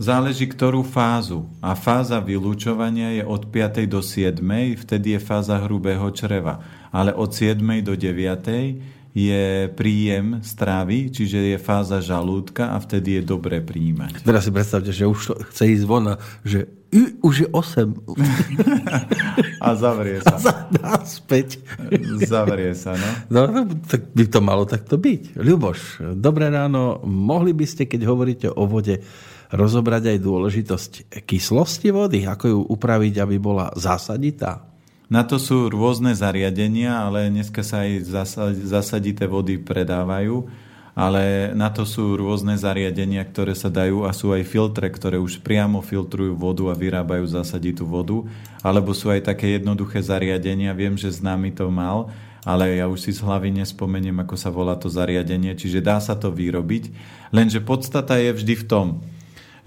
Záleží, ktorú fázu. A fáza vylúčovania je od 5. do 7. Vtedy je fáza hrubého čreva. Ale od 7. do 9 je príjem stravy, čiže je fáza žalúdka a vtedy je dobré príjmať. Teraz si predstavte, že už chce ísť von a že už je 8. a zavrie sa. A späť. zavrie sa, no. no. No, tak by to malo takto byť. Ľuboš, dobré ráno. Mohli by ste, keď hovoríte o vode, rozobrať aj dôležitosť kyslosti vody? Ako ju upraviť, aby bola zásaditá? Na to sú rôzne zariadenia, ale dneska sa aj zasadité vody predávajú, ale na to sú rôzne zariadenia, ktoré sa dajú a sú aj filtre, ktoré už priamo filtrujú vodu a vyrábajú zasaditú vodu, alebo sú aj také jednoduché zariadenia, viem, že nami to mal, ale ja už si z hlavy nespomeniem, ako sa volá to zariadenie, čiže dá sa to vyrobiť, lenže podstata je vždy v tom,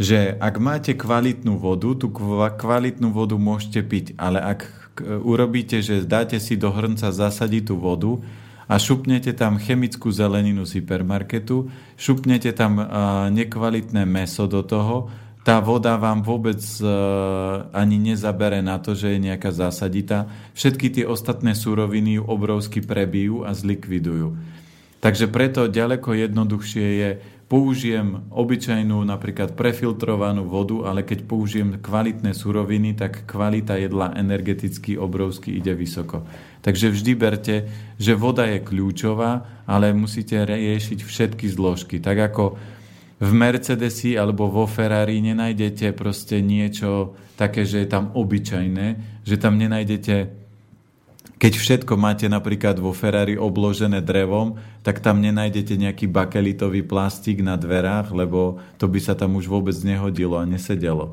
že ak máte kvalitnú vodu, tú kvalitnú vodu môžete piť, ale ak urobíte, že dáte si do hrnca zasaditú vodu a šupnete tam chemickú zeleninu z hypermarketu, šupnete tam nekvalitné meso do toho, tá voda vám vôbec ani nezabere na to, že je nejaká zásadita. Všetky tie ostatné súroviny ju obrovsky prebijú a zlikvidujú. Takže preto ďaleko jednoduchšie je použijem obyčajnú napríklad prefiltrovanú vodu, ale keď použijem kvalitné suroviny, tak kvalita jedla energeticky obrovsky ide vysoko. Takže vždy berte, že voda je kľúčová, ale musíte riešiť všetky zložky. Tak ako v Mercedesi alebo vo Ferrari nenájdete proste niečo také, že je tam obyčajné, že tam nenájdete keď všetko máte napríklad vo Ferrari obložené drevom, tak tam nenájdete nejaký bakelitový plastik na dverách, lebo to by sa tam už vôbec nehodilo a nesedelo.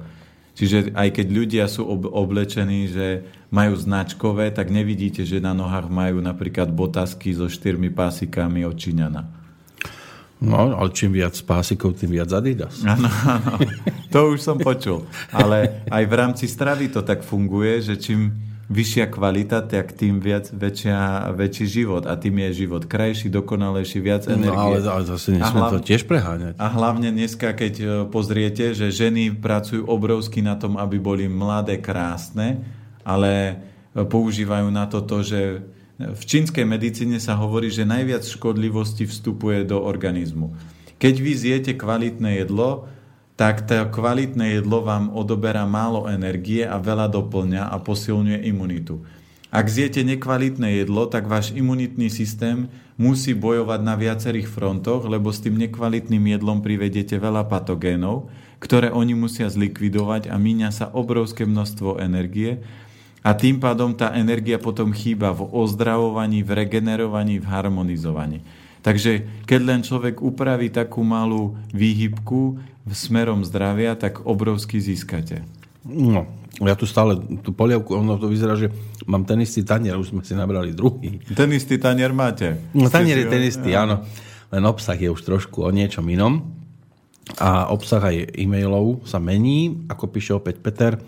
Čiže aj keď ľudia sú oblečení, že majú značkové, tak nevidíte, že na nohách majú napríklad botasky so štyrmi pásikami od Číňana. No, ale čím viac pásikov, tým viac Adidas. Áno, áno. To už som počul. Ale aj v rámci stravy to tak funguje, že čím vyššia kvalita, tak tým viac, väčšia, väčší život. A tým je život krajší, dokonalejší, viac energie. No, ale, ale zase nesme hlav... to tiež preháňať. A hlavne dneska, keď e, pozriete, že ženy pracujú obrovsky na tom, aby boli mladé, krásne, ale e, používajú na to to, že v čínskej medicíne sa hovorí, že najviac škodlivosti vstupuje do organizmu. Keď vy zjete kvalitné jedlo, tak to kvalitné jedlo vám odoberá málo energie a veľa doplňa a posilňuje imunitu. Ak zjete nekvalitné jedlo, tak váš imunitný systém musí bojovať na viacerých frontoch, lebo s tým nekvalitným jedlom privedete veľa patogénov, ktoré oni musia zlikvidovať a míňa sa obrovské množstvo energie a tým pádom tá energia potom chýba v ozdravovaní, v regenerovaní, v harmonizovaní. Takže keď len človek upraví takú malú výhybku smerom zdravia, tak obrovsky získate. No, ja tu stále tú polievku, ono to vyzerá, že mám ten istý tanier, už sme si nabrali druhý. Ten istý tanier máte? No, tanier je ten istý, áno. Len obsah je už trošku o niečom inom. A obsah aj e-mailov sa mení, ako píše opäť Peter.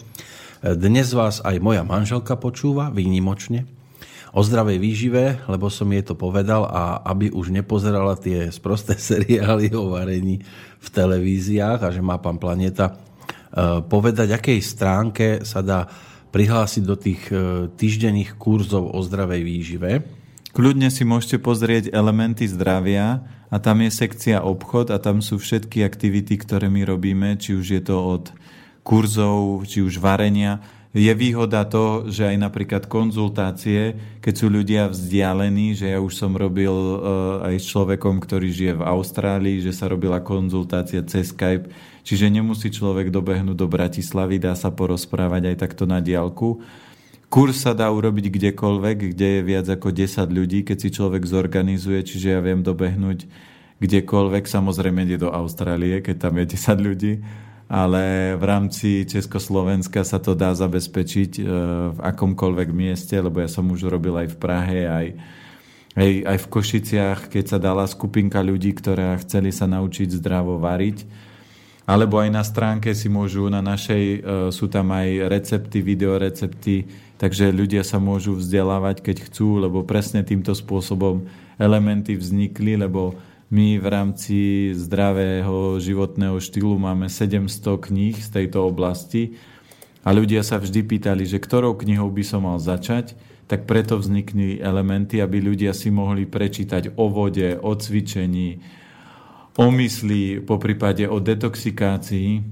Dnes vás aj moja manželka počúva, výnimočne, o zdravej výžive, lebo som jej to povedal a aby už nepozerala tie sprosté seriály o varení v televíziách a že má pán Planeta e, povedať, akej stránke sa dá prihlásiť do tých e, týždenných kurzov o zdravej výžive. Kľudne si môžete pozrieť elementy zdravia a tam je sekcia obchod a tam sú všetky aktivity, ktoré my robíme, či už je to od kurzov, či už varenia. Je výhoda to, že aj napríklad konzultácie, keď sú ľudia vzdialení, že ja už som robil uh, aj s človekom, ktorý žije v Austrálii, že sa robila konzultácia cez Skype, čiže nemusí človek dobehnúť do Bratislavy, dá sa porozprávať aj takto na diálku. Kurs sa dá urobiť kdekoľvek, kde je viac ako 10 ľudí, keď si človek zorganizuje, čiže ja viem dobehnúť kdekoľvek, samozrejme ide do Austrálie, keď tam je 10 ľudí, ale v rámci Československa sa to dá zabezpečiť e, v akomkoľvek mieste, lebo ja som už robil aj v Prahe, aj, aj, aj v Košiciach, keď sa dala skupinka ľudí, ktorá chceli sa naučiť zdravo variť. Alebo aj na stránke si môžu, na našej e, sú tam aj recepty, videorecepty, takže ľudia sa môžu vzdelávať, keď chcú, lebo presne týmto spôsobom elementy vznikli, lebo my v rámci zdravého životného štýlu máme 700 kníh z tejto oblasti a ľudia sa vždy pýtali, že ktorou knihou by som mal začať, tak preto vznikli elementy, aby ľudia si mohli prečítať o vode, o cvičení, o mysli, po prípade o detoxikácii,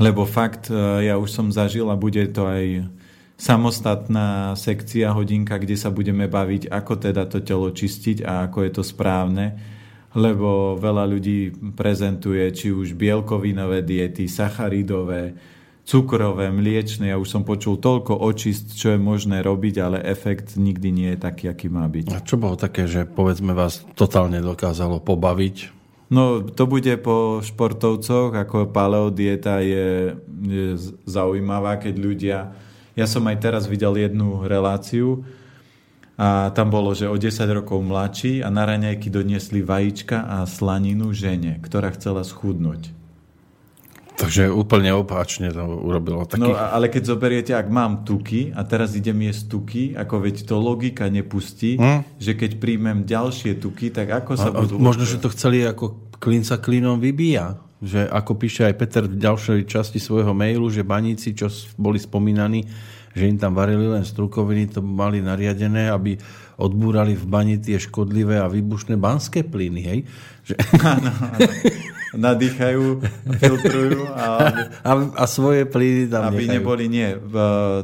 lebo fakt, e, ja už som zažil a bude to aj samostatná sekcia, hodinka, kde sa budeme baviť, ako teda to telo čistiť a ako je to správne lebo veľa ľudí prezentuje či už bielkovinové diety, sacharidové, cukrové, mliečne. Ja už som počul toľko očist, čo je možné robiť, ale efekt nikdy nie je taký, aký má byť. A čo bolo také, že povedzme vás totálne dokázalo pobaviť? No, to bude po športovcoch, ako paleo dieta je, je zaujímavá, keď ľudia... Ja som aj teraz videl jednu reláciu, a tam bolo, že o 10 rokov mladší a na raňajky doniesli vajíčka a slaninu žene, ktorá chcela schudnúť. Takže úplne opáčne to urobilo. Taký... No ale keď zoberiete, ak mám tuky a teraz idem jesť tuky, ako veď to logika nepustí, hm? že keď príjmem ďalšie tuky, tak ako sa a, budú... Možno, že to chceli ako klin sa klinom vybíja. Že ako píše aj Peter v ďalšej časti svojho mailu, že baníci, čo boli spomínaní, že im tam varili len strukoviny, to mali nariadené, aby odbúrali v bani tie škodlivé a výbušné banské plyny, hej? Že... Áno, nadýchajú, filtrujú a, a, a svoje plyny tam Aby nechajú. neboli, nie.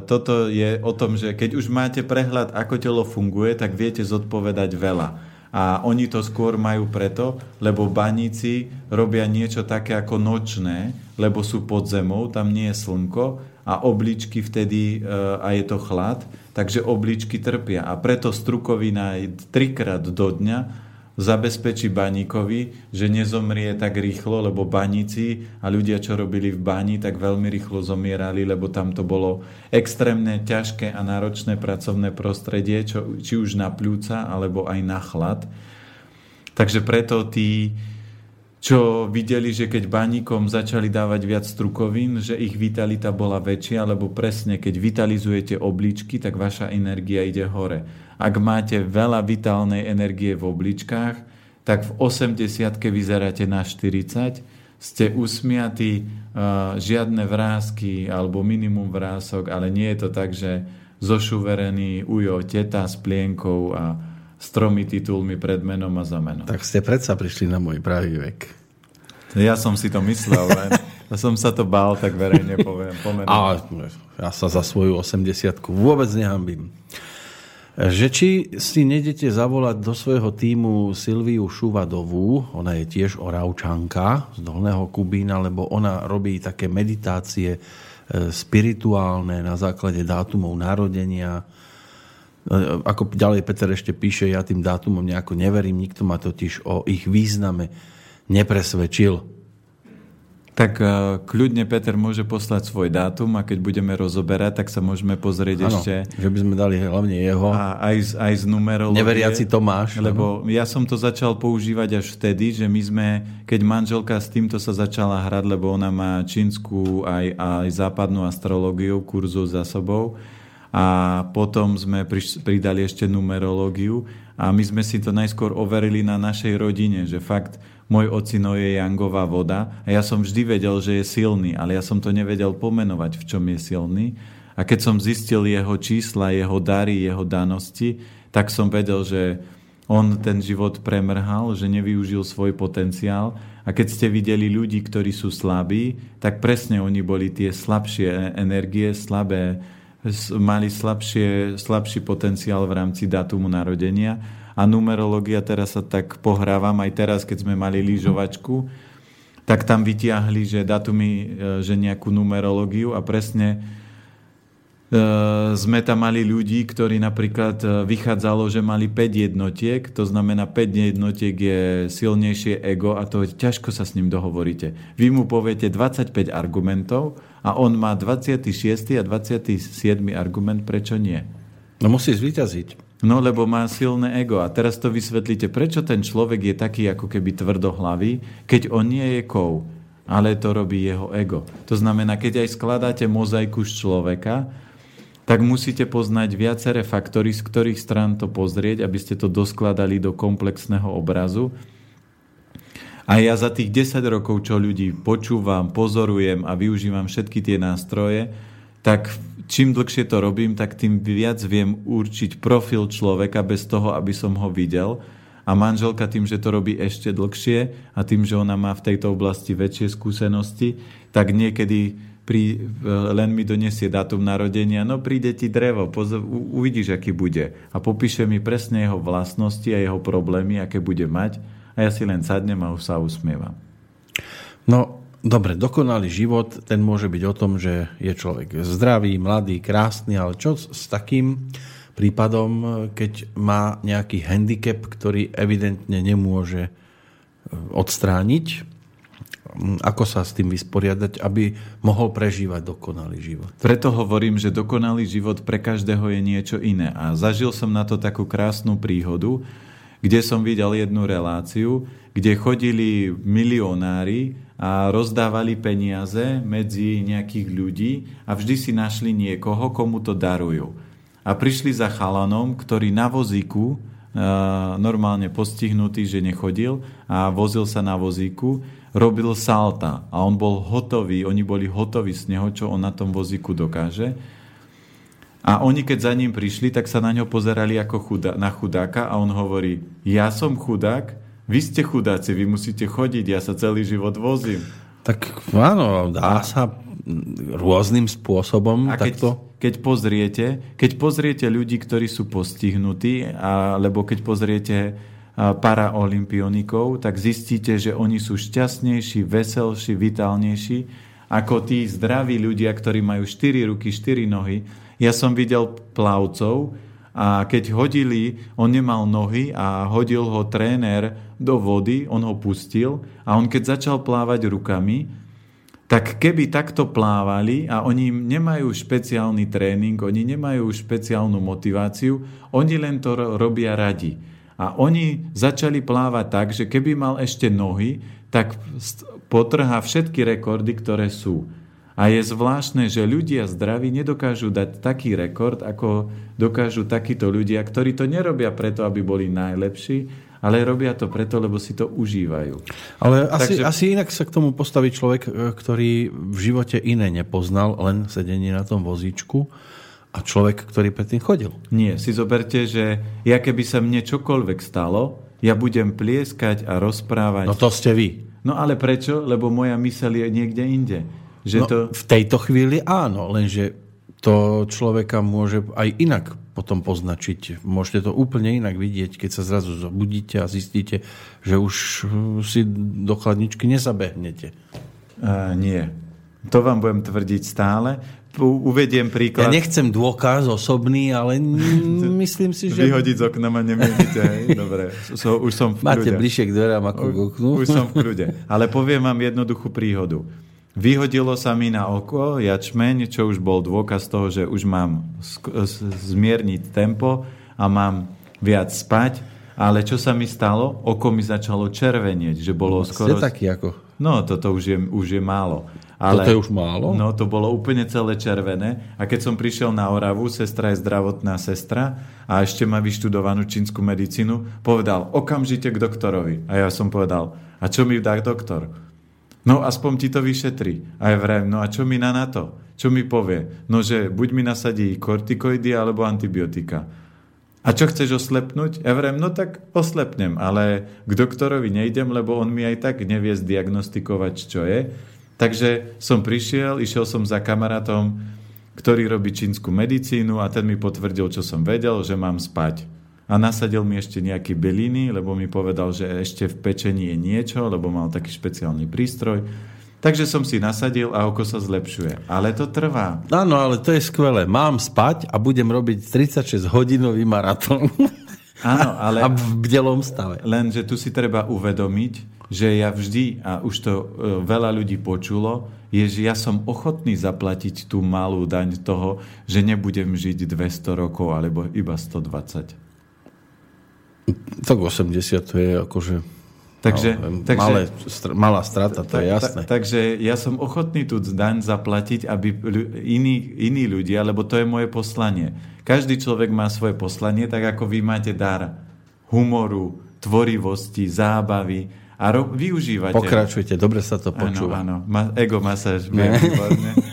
Toto je o tom, že keď už máte prehľad, ako telo funguje, tak viete zodpovedať veľa. A oni to skôr majú preto, lebo baníci robia niečo také ako nočné, lebo sú pod zemou, tam nie je slnko a obličky vtedy, e, a je to chlad, takže obličky trpia. A preto strukovina trikrát do dňa zabezpečí baníkovi, že nezomrie tak rýchlo, lebo baníci a ľudia, čo robili v bani, tak veľmi rýchlo zomierali, lebo tam to bolo extrémne ťažké a náročné pracovné prostredie, čo, či už na pľúca, alebo aj na chlad. Takže preto tí čo videli, že keď baníkom začali dávať viac strukovín, že ich vitalita bola väčšia, lebo presne keď vitalizujete obličky, tak vaša energia ide hore. Ak máte veľa vitálnej energie v obličkách, tak v 80 vyzeráte na 40, ste usmiatí, žiadne vrázky alebo minimum vrások, ale nie je to tak, že zošuverený ujo teta s plienkou a s tromi titulmi pred menom a za menom. Tak ste predsa prišli na môj pravý vek. Ja som si to myslel, len som sa to bál, tak verejne poviem. A ja sa za svoju 80 vôbec nehambím. Že či si nedete zavolať do svojho týmu Silviu Šuvadovú, ona je tiež oravčanka z Dolného Kubína, lebo ona robí také meditácie e, spirituálne na základe dátumov narodenia, ako ďalej Peter ešte píše, ja tým dátumom nejako neverím, nikto ma totiž o ich význame nepresvedčil. Tak e, kľudne Peter môže poslať svoj dátum a keď budeme rozoberať, tak sa môžeme pozrieť ano, ešte... že by sme dali hlavne jeho. A aj, aj z numerológie. Neveriaci Tomáš. Lebo ano. ja som to začal používať až vtedy, že my sme, keď manželka s týmto sa začala hrať, lebo ona má čínsku aj, aj západnú astrológiu, kurzu za sobou, a potom sme pridali ešte numerológiu a my sme si to najskôr overili na našej rodine, že fakt môj ocino je Jangová voda a ja som vždy vedel, že je silný, ale ja som to nevedel pomenovať, v čom je silný. A keď som zistil jeho čísla, jeho dary, jeho danosti, tak som vedel, že on ten život premrhal, že nevyužil svoj potenciál. A keď ste videli ľudí, ktorí sú slabí, tak presne oni boli tie slabšie energie, slabé mali slabšie, slabší potenciál v rámci datumu narodenia. A numerológia, teraz sa tak pohrávam, aj teraz, keď sme mali lyžovačku, tak tam vytiahli, že datumy, e, že nejakú numerológiu a presne sme tam mali ľudí, ktorí napríklad e, vychádzalo, že mali 5 jednotiek, to znamená 5 jednotiek je silnejšie ego a to ťažko sa s ním dohovoríte. Vy mu poviete 25 argumentov a on má 26. a 27. argument, prečo nie. No musí zvíťaziť. No lebo má silné ego. A teraz to vysvetlíte, prečo ten človek je taký ako keby tvrdohlavý, keď on nie je kov, ale to robí jeho ego. To znamená, keď aj skladáte mozaiku z človeka, tak musíte poznať viaceré faktory, z ktorých strán to pozrieť, aby ste to doskladali do komplexného obrazu a ja za tých 10 rokov, čo ľudí počúvam, pozorujem a využívam všetky tie nástroje, tak čím dlhšie to robím, tak tým viac viem určiť profil človeka bez toho, aby som ho videl. A manželka tým, že to robí ešte dlhšie a tým, že ona má v tejto oblasti väčšie skúsenosti, tak niekedy pri, len mi donesie dátum narodenia, no príde ti drevo, pozor, uvidíš, aký bude. A popíše mi presne jeho vlastnosti a jeho problémy, aké bude mať a ja si len sadnem a už sa usmievam. No, dobre, dokonalý život, ten môže byť o tom, že je človek zdravý, mladý, krásny, ale čo s takým prípadom, keď má nejaký handicap, ktorý evidentne nemôže e, odstrániť, ako sa s tým vysporiadať, aby mohol prežívať dokonalý život. Preto hovorím, že dokonalý život pre každého je niečo iné. A zažil som na to takú krásnu príhodu, kde som videl jednu reláciu, kde chodili milionári a rozdávali peniaze medzi nejakých ľudí a vždy si našli niekoho, komu to darujú. A prišli za chalanom, ktorý na vozíku, normálne postihnutý, že nechodil a vozil sa na vozíku, robil salta a on bol hotový, oni boli hotoví z neho, čo on na tom vozíku dokáže a oni, keď za ním prišli, tak sa na ňo pozerali ako chuda, na chudáka a on hovorí, ja som chudák, vy ste chudáci, vy musíte chodiť, ja sa celý život vozím. Tak áno, dá sa rôznym spôsobom a keď, takto? keď pozriete, keď pozriete ľudí, ktorí sú postihnutí, alebo keď pozriete paraolimpionikov, tak zistíte, že oni sú šťastnejší, veselší, vitálnejší ako tí zdraví ľudia, ktorí majú 4 ruky, 4 nohy, ja som videl plavcov a keď hodili, on nemal nohy a hodil ho tréner do vody, on ho pustil a on keď začal plávať rukami, tak keby takto plávali a oni nemajú špeciálny tréning, oni nemajú špeciálnu motiváciu, oni len to robia radi. A oni začali plávať tak, že keby mal ešte nohy, tak potrhá všetky rekordy, ktoré sú. A je zvláštne, že ľudia zdraví nedokážu dať taký rekord, ako dokážu takíto ľudia, ktorí to nerobia preto, aby boli najlepší, ale robia to preto, lebo si to užívajú. Ale asi, Takže... asi inak sa k tomu postaví človek, e, ktorý v živote iné nepoznal, len sedenie na tom vozíčku a človek, ktorý predtým chodil. Nie, si zoberte, že ja keby sa mne čokoľvek stalo, ja budem plieskať a rozprávať. No to ste vy. No ale prečo? Lebo moja myseľ je niekde inde. Že no, to... V tejto chvíli áno, lenže to človeka môže aj inak potom poznačiť. Môžete to úplne inak vidieť, keď sa zrazu zobudíte a zistíte, že už si do chladničky nezabehnete. Uh, nie. To vám budem tvrdiť stále. Uvediem príklad. Ja nechcem dôkaz osobný, ale myslím si, že... Vyhodiť z okna ma nemienite, hej? Dobre, so, už som v Máte bližšie k dverám ako k oknu. Už som v kľude. Ale poviem vám jednoduchú príhodu. Vyhodilo sa mi na oko jačmeň, čo už bol dôkaz toho, že už mám zmierniť tempo a mám viac spať. Ale čo sa mi stalo? Oko mi začalo červenieť, že bolo no, skoro... Ste taký ako... No, toto už je, už je málo. Ale, Toto je už málo? No, to bolo úplne celé červené. A keď som prišiel na Oravu, sestra je zdravotná sestra a ešte má vyštudovanú čínsku medicínu, povedal okamžite k doktorovi. A ja som povedal, a čo mi dá doktor? No aspoň ti to vyšetri. A ja vrajím, no a čo mi na na to? Čo mi povie? No, že buď mi nasadí kortikoidy alebo antibiotika. A čo chceš oslepnúť? Ja vrem, no tak oslepnem, ale k doktorovi nejdem, lebo on mi aj tak nevie zdiagnostikovať, čo je. Takže som prišiel, išiel som za kamarátom, ktorý robí čínsku medicínu a ten mi potvrdil, čo som vedel, že mám spať a nasadil mi ešte nejaký beliny, lebo mi povedal, že ešte v pečení je niečo, lebo mal taký špeciálny prístroj. Takže som si nasadil a oko sa zlepšuje. Ale to trvá. Áno, ale to je skvelé. Mám spať a budem robiť 36-hodinový maratón. Áno, ale... A v bdelom stave. Lenže tu si treba uvedomiť, že ja vždy, a už to e, veľa ľudí počulo, je, že ja som ochotný zaplatiť tú malú daň toho, že nebudem žiť 200 rokov alebo iba 120. Tak 80 to je akože Takže, no, takže, malé, str- malá strata, to je jasné. Ta, takže ja som ochotný tú daň zaplatiť, aby iní, iní ľudia, lebo to je moje poslanie. Každý človek má svoje poslanie, tak ako vy máte dar humoru, tvorivosti, zábavy a ro- využívate. Pokračujte, dobre sa to počúva. Áno, áno. Ma- ego masáž, výborne.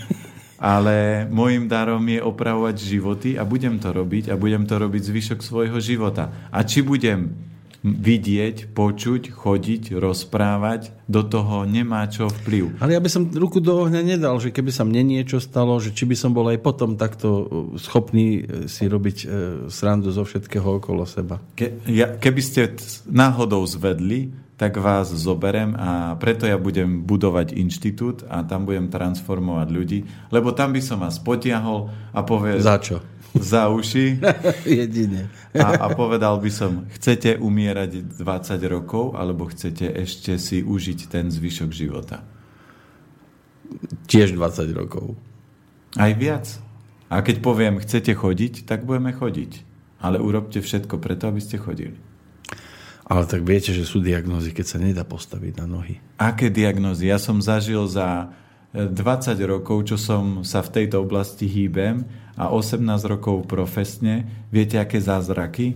ale môjim darom je opravovať životy a budem to robiť a budem to robiť zvyšok svojho života. A či budem vidieť, počuť, chodiť, rozprávať, do toho nemá čo vplyv. Ale ja by som ruku do ohňa nedal, že keby sa mne niečo stalo, že či by som bol aj potom takto uh, schopný uh, si robiť uh, srandu zo všetkého okolo seba. Ke, ja, keby ste náhodou zvedli, tak vás zoberem a preto ja budem budovať inštitút a tam budem transformovať ľudí, lebo tam by som vás potiahol a povedal... Za čo? Za uši. Jedine. a, a povedal by som, chcete umierať 20 rokov, alebo chcete ešte si užiť ten zvyšok života? Tiež 20 rokov. Aj viac. A keď poviem, chcete chodiť, tak budeme chodiť. Ale urobte všetko preto, aby ste chodili. Ale tak viete, že sú diagnózy, keď sa nedá postaviť na nohy. Aké diagnózy? Ja som zažil za 20 e, rokov, čo som sa v tejto oblasti hýbem a 18 rokov profesne. Viete, aké zázraky?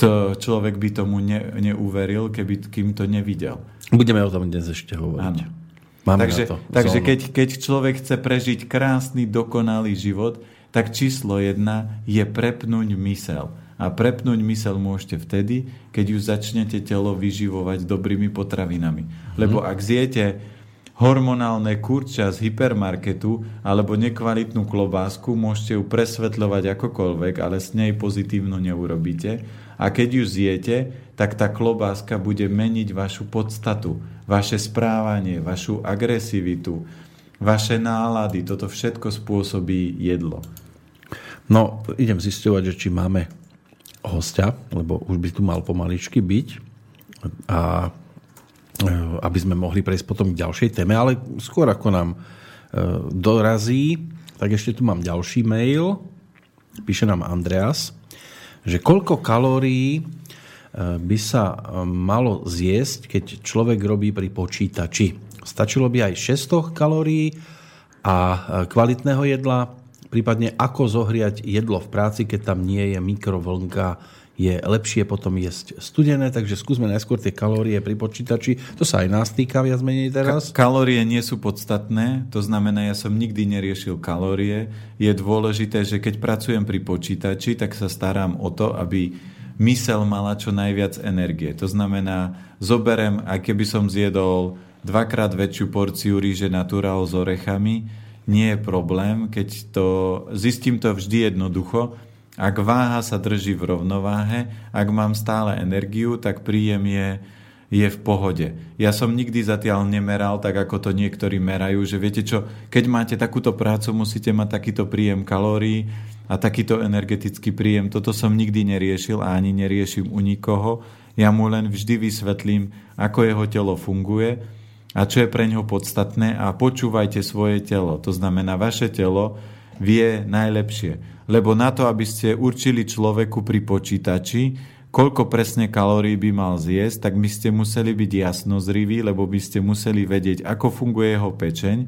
To človek by tomu ne, neuveril, keby, kým to nevidel. Budeme o tom dnes ešte hovoriť. Áno. Máme takže to takže keď, keď človek chce prežiť krásny, dokonalý život, tak číslo jedna je prepnúť mysel. A prepnúť mysel môžete vtedy, keď už začnete telo vyživovať dobrými potravinami. Lebo mhm. ak zjete hormonálne kurča z hypermarketu alebo nekvalitnú klobásku, môžete ju presvetľovať akokoľvek, ale s nej pozitívno neurobíte. A keď ju zjete, tak tá klobáska bude meniť vašu podstatu, vaše správanie, vašu agresivitu, vaše nálady. Toto všetko spôsobí jedlo. No, idem zisťovať, že či máme hostia, lebo už by tu mal pomaličky byť a e, aby sme mohli prejsť potom k ďalšej téme, ale skôr ako nám e, dorazí, tak ešte tu mám ďalší mail. Píše nám Andreas, že koľko kalórií by sa malo zjesť, keď človek robí pri počítači. Stačilo by aj 600 kalórií a kvalitného jedla, prípadne ako zohriať jedlo v práci, keď tam nie je mikrovlnka, je lepšie potom jesť studené, takže skúsme najskôr tie kalórie pri počítači. To sa aj nás týka viac menej teraz. Ka- kalórie nie sú podstatné, to znamená, ja som nikdy neriešil kalórie. Je dôležité, že keď pracujem pri počítači, tak sa starám o to, aby mysel mala čo najviac energie. To znamená, zoberem, aj keby som zjedol dvakrát väčšiu porciu ríže naturál s orechami, nie je problém, keď to, zistím to vždy jednoducho, ak váha sa drží v rovnováhe, ak mám stále energiu, tak príjem je, je v pohode. Ja som nikdy zatiaľ nemeral, tak ako to niektorí merajú, že viete čo, keď máte takúto prácu, musíte mať takýto príjem kalórií a takýto energetický príjem. Toto som nikdy neriešil a ani neriešim u nikoho. Ja mu len vždy vysvetlím, ako jeho telo funguje a čo je pre ňo podstatné a počúvajte svoje telo. To znamená, vaše telo vie najlepšie lebo na to, aby ste určili človeku pri počítači, koľko presne kalórií by mal zjesť, tak by ste museli byť jasnozriví, lebo by ste museli vedieť, ako funguje jeho pečeň,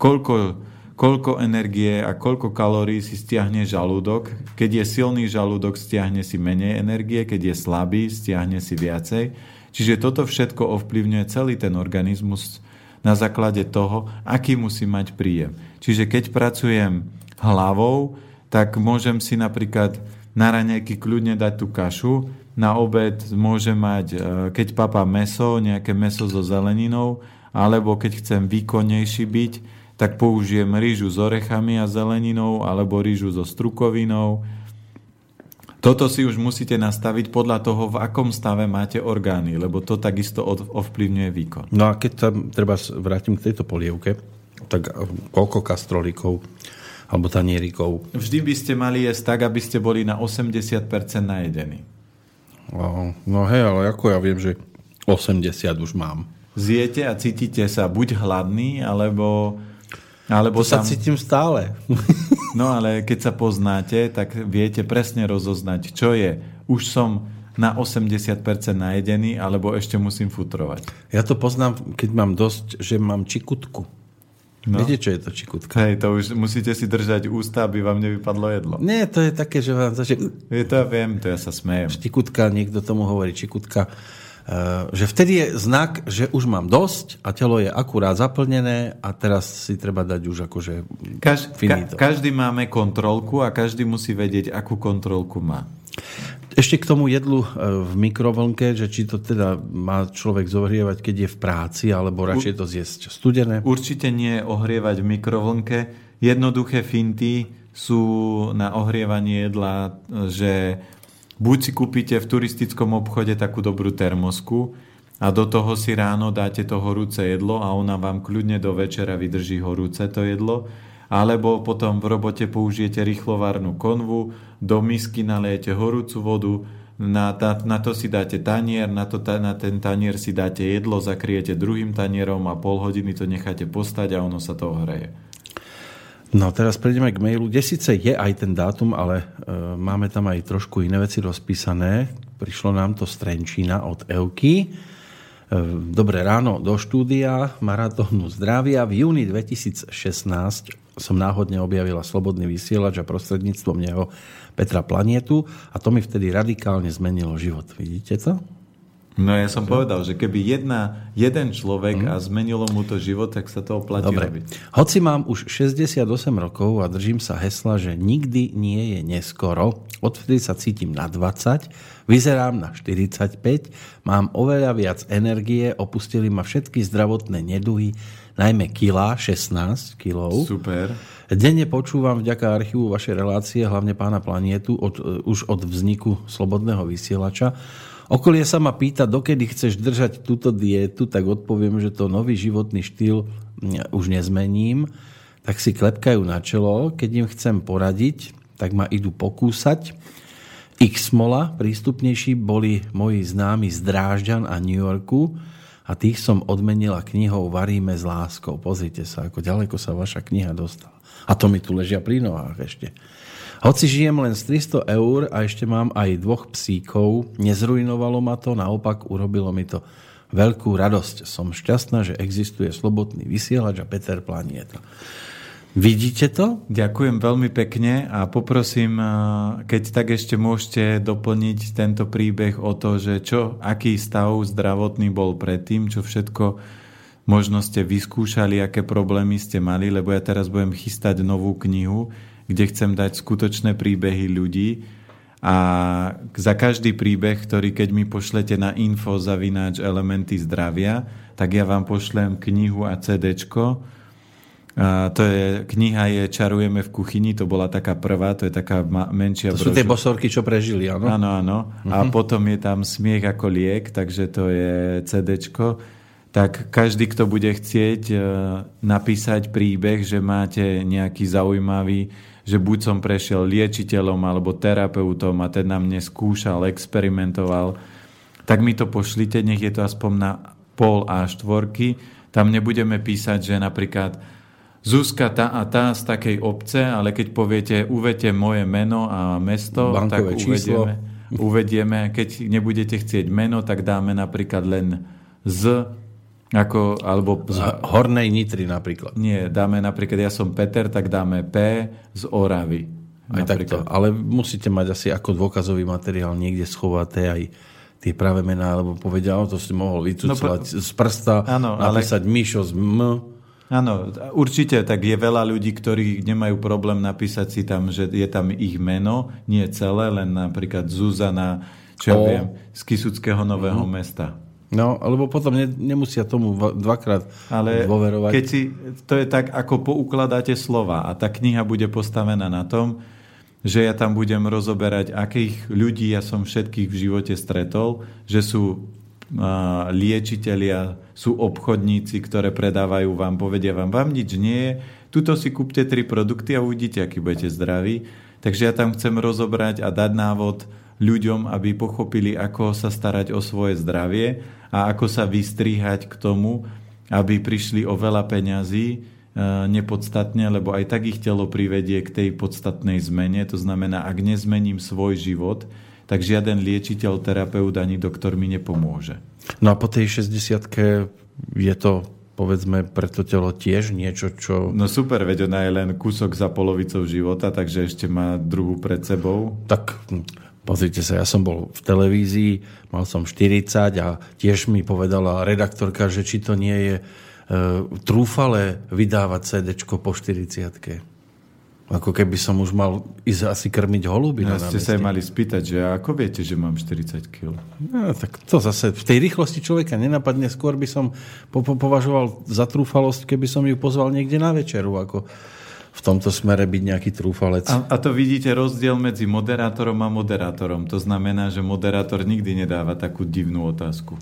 koľko, koľko energie a koľko kalórií si stiahne žalúdok. Keď je silný žalúdok, stiahne si menej energie, keď je slabý, stiahne si viacej. Čiže toto všetko ovplyvňuje celý ten organizmus na základe toho, aký musí mať príjem. Čiže keď pracujem hlavou, tak môžem si napríklad na raňajky kľudne dať tú kašu, na obed môžem mať, e, keď papa meso, nejaké meso so zeleninou, alebo keď chcem výkonnejší byť, tak použijem rýžu s orechami a zeleninou, alebo rýžu so strukovinou. Toto si už musíte nastaviť podľa toho, v akom stave máte orgány, lebo to takisto ovplyvňuje výkon. No a keď sa treba vrátim k tejto polievke, tak e, koľko kastrolíkov alebo tanierikov. Vždy by ste mali jesť tak, aby ste boli na 80% najedení. No, no hej, ale ako ja viem, že 80 už mám. Zjete a cítite sa buď hladný, alebo... alebo to tam... sa cítim stále. no ale keď sa poznáte, tak viete presne rozoznať, čo je. Už som na 80% najedený, alebo ešte musím futrovať. Ja to poznám, keď mám dosť, že mám čikutku. No. Viete, čo je to čikutka? Hej, to už musíte si držať ústa, aby vám nevypadlo jedlo. Nie, to je také, že vám začne... Je to ja viem, to ja sa smejem. Čikutka, niekto tomu hovorí čikutka. Uh, že vtedy je znak, že už mám dosť a telo je akurát zaplnené a teraz si treba dať už akože Kaž, ka, každý máme kontrolku a každý musí vedieť, akú kontrolku má. Ešte k tomu jedlu e, v mikrovlnke, že či to teda má človek zohrievať, keď je v práci, alebo radšej to zjesť studené? Určite nie ohrievať v mikrovlnke. Jednoduché finty sú na ohrievanie jedla, že buď si kúpite v turistickom obchode takú dobrú termosku a do toho si ráno dáte to horúce jedlo a ona vám kľudne do večera vydrží horúce to jedlo alebo potom v robote použijete rýchlovárnu konvu, do misky nalejete horúcu vodu, na, na, na to si dáte tanier, na, to, na ten tanier si dáte jedlo, zakriete druhým tanierom a pol hodiny to necháte postať a ono sa to ohreje. No teraz prejdeme k mailu, kde síce je aj ten dátum, ale e, máme tam aj trošku iné veci rozpísané. Prišlo nám to z Trenčína od Euky. E, dobré ráno do štúdia Maratónu zdravia. V júni 2016 som náhodne objavila Slobodný vysielač a prostredníctvom neho Petra Planietu a to mi vtedy radikálne zmenilo život. Vidíte to? No ja som povedal, že keby jedna, jeden človek mm. a zmenilo mu to život, tak sa to oplatí Dobre. robiť. Hoci mám už 68 rokov a držím sa hesla, že nikdy nie je neskoro, odvtedy sa cítim na 20, vyzerám na 45, mám oveľa viac energie, opustili ma všetky zdravotné neduhy, najmä kila, 16 kilov. Super. Denne počúvam vďaka archívu vaše relácie, hlavne pána Planietu, od, už od vzniku Slobodného vysielača. Okolie sa ma pýta, dokedy chceš držať túto dietu, tak odpoviem, že to nový životný štýl už nezmením. Tak si klepkajú na čelo, keď im chcem poradiť, tak ma idú pokúsať. X mola prístupnejší boli moji známi z Drážďan a New Yorku a tých som odmenila knihou Varíme s láskou. Pozrite sa, ako ďaleko sa vaša kniha dostala. A to mi tu ležia pri nohách ešte. Hoci žijem len z 300 eur a ešte mám aj dvoch psíkov, nezrujnovalo ma to, naopak urobilo mi to veľkú radosť. Som šťastná, že existuje slobodný vysielač a Peter Planieta. Vidíte to? Ďakujem veľmi pekne a poprosím, keď tak ešte môžete doplniť tento príbeh o to, že čo, aký stav zdravotný bol predtým, čo všetko možno ste vyskúšali, aké problémy ste mali, lebo ja teraz budem chystať novú knihu, kde chcem dať skutočné príbehy ľudí a za každý príbeh, ktorý keď mi pošlete na info zavináč elementy zdravia, tak ja vám pošlem knihu a CDčko. A to je, kniha je Čarujeme v kuchyni, to bola taká prvá, to je taká menšia To sú tie bosorky, čo prežili, áno? Áno, áno. Uh-huh. A mhm. potom je tam Smiech ako liek, takže to je CDčko tak každý, kto bude chcieť e, napísať príbeh, že máte nejaký zaujímavý, že buď som prešiel liečiteľom alebo terapeutom a ten na mne skúšal, experimentoval, tak mi to pošlite, nech je to aspoň na pol a štvorky. Tam nebudeme písať, že napríklad Zuzka tá a tá z takej obce, ale keď poviete, uvete moje meno a mesto, Bankové tak uvedieme, uvedieme. Keď nebudete chcieť meno, tak dáme napríklad len z ako, alebo... Z Hornej Nitry napríklad. Nie, dáme napríklad, ja som Peter, tak dáme P z Oravy. Aj takto. Ale musíte mať asi ako dôkazový materiál niekde schovaté aj tie práve mená, alebo povedia, to si mohol vycucovať no, z prsta, áno, napísať ale... Mišo z M. Áno, určite, tak je veľa ľudí, ktorí nemajú problém napísať si tam, že je tam ich meno, nie celé, len napríklad Zuzana, čo ja viem, z Kisuckého Nového mm. mesta. No, lebo potom ne, nemusia tomu dvakrát Ale dôverovať. Keď si, to je tak, ako poukladáte slova a tá kniha bude postavená na tom, že ja tam budem rozoberať, akých ľudí ja som všetkých v živote stretol, že sú uh, liečitelia, sú obchodníci, ktoré predávajú vám, povedia vám, vám nič nie je, tuto si kúpte tri produkty a uvidíte, aký budete zdraví. Takže ja tam chcem rozobrať a dať návod ľuďom, aby pochopili, ako sa starať o svoje zdravie a ako sa vystrihať k tomu, aby prišli o veľa peňazí e, nepodstatne, lebo aj tak ich telo privedie k tej podstatnej zmene. To znamená, ak nezmením svoj život, tak žiaden liečiteľ, terapeut ani doktor mi nepomôže. No a po tej 60 je to povedzme pre to telo tiež niečo, čo... No super, veď ona je len kúsok za polovicou života, takže ešte má druhú pred sebou. Tak Pozrite sa, ja som bol v televízii, mal som 40 a tiež mi povedala redaktorka, že či to nie je e, trúfale vydávať CD po 40 Ako keby som už mal ísť asi krmiť holuby. No, ste sa aj mali spýtať, že ako viete, že mám 40 kg? No, tak to zase v tej rýchlosti človeka nenapadne. Skôr by som po- po- považoval za trúfalosť, keby som ju pozval niekde na večeru. Ako v tomto smere byť nejaký trúfalec. A, a to vidíte rozdiel medzi moderátorom a moderátorom. To znamená, že moderátor nikdy nedáva takú divnú otázku.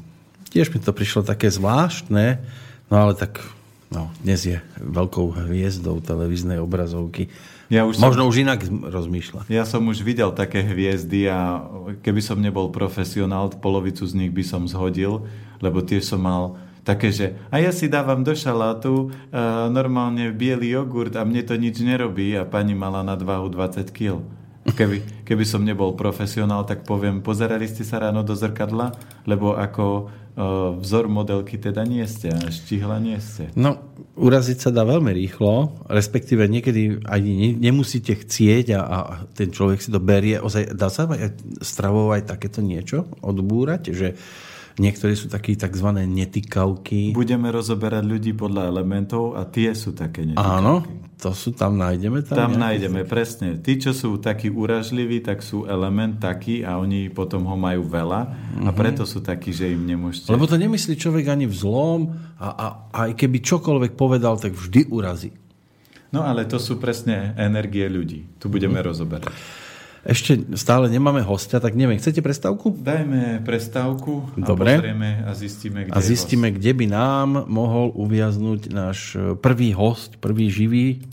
Tiež mi to prišlo také zvláštne, no ale tak no, dnes je veľkou hviezdou televíznej obrazovky. Ja už Možno som, už inak rozmýšľa. Ja som už videl také hviezdy a keby som nebol profesionál, polovicu z nich by som zhodil, lebo tiež som mal také, že a ja si dávam do šalátu uh, normálne biely jogurt a mne to nič nerobí a pani mala nadvahu 20 kg. Keby, keby som nebol profesionál, tak poviem, pozerali ste sa ráno do zrkadla, lebo ako uh, vzor modelky teda nie ste a štihla nie ste. No, uraziť sa dá veľmi rýchlo, respektíve niekedy ani ne, nemusíte chcieť a, a ten človek si to berie. Ozaj, dá sa stravovať takéto niečo, odbúrať, že Niektorí sú takí tzv. netykavky. Budeme rozoberať ľudí podľa elementov a tie sú také netykavky. Áno, to sú, tam nájdeme. Tam, tam nájdeme, taký? presne. Tí, čo sú takí uražliví, tak sú element taký a oni potom ho majú veľa mm-hmm. a mhm. preto sú takí, že im nemôžete... Lebo to nemyslí človek ani v zlom a, a aj keby čokoľvek povedal, tak vždy urazí. No ale to sú presne energie ľudí. Tu budeme mm-hmm. rozoberať. Ešte stále nemáme hostia, tak neviem, chcete prestávku? Dajme prestávku Dobre. a a zistíme, kde A zistíme, kde by nám mohol uviaznúť náš e, prvý host, prvý živý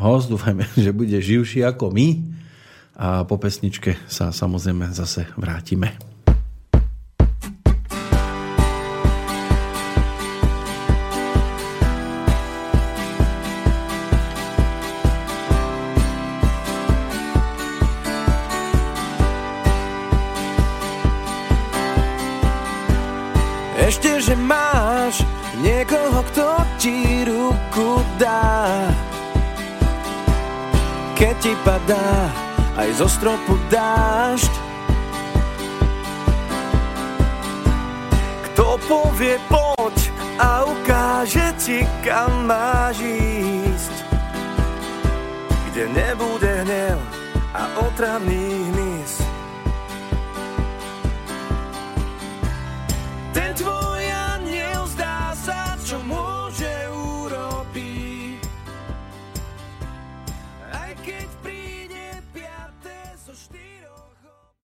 host. Dúfajme, že bude živší ako my. A po pesničke sa samozrejme zase vrátime. Aj zo stropu dážď. Kto povie poď a ukáže ti, kam máš ísť. Kde nebude hnev a otravný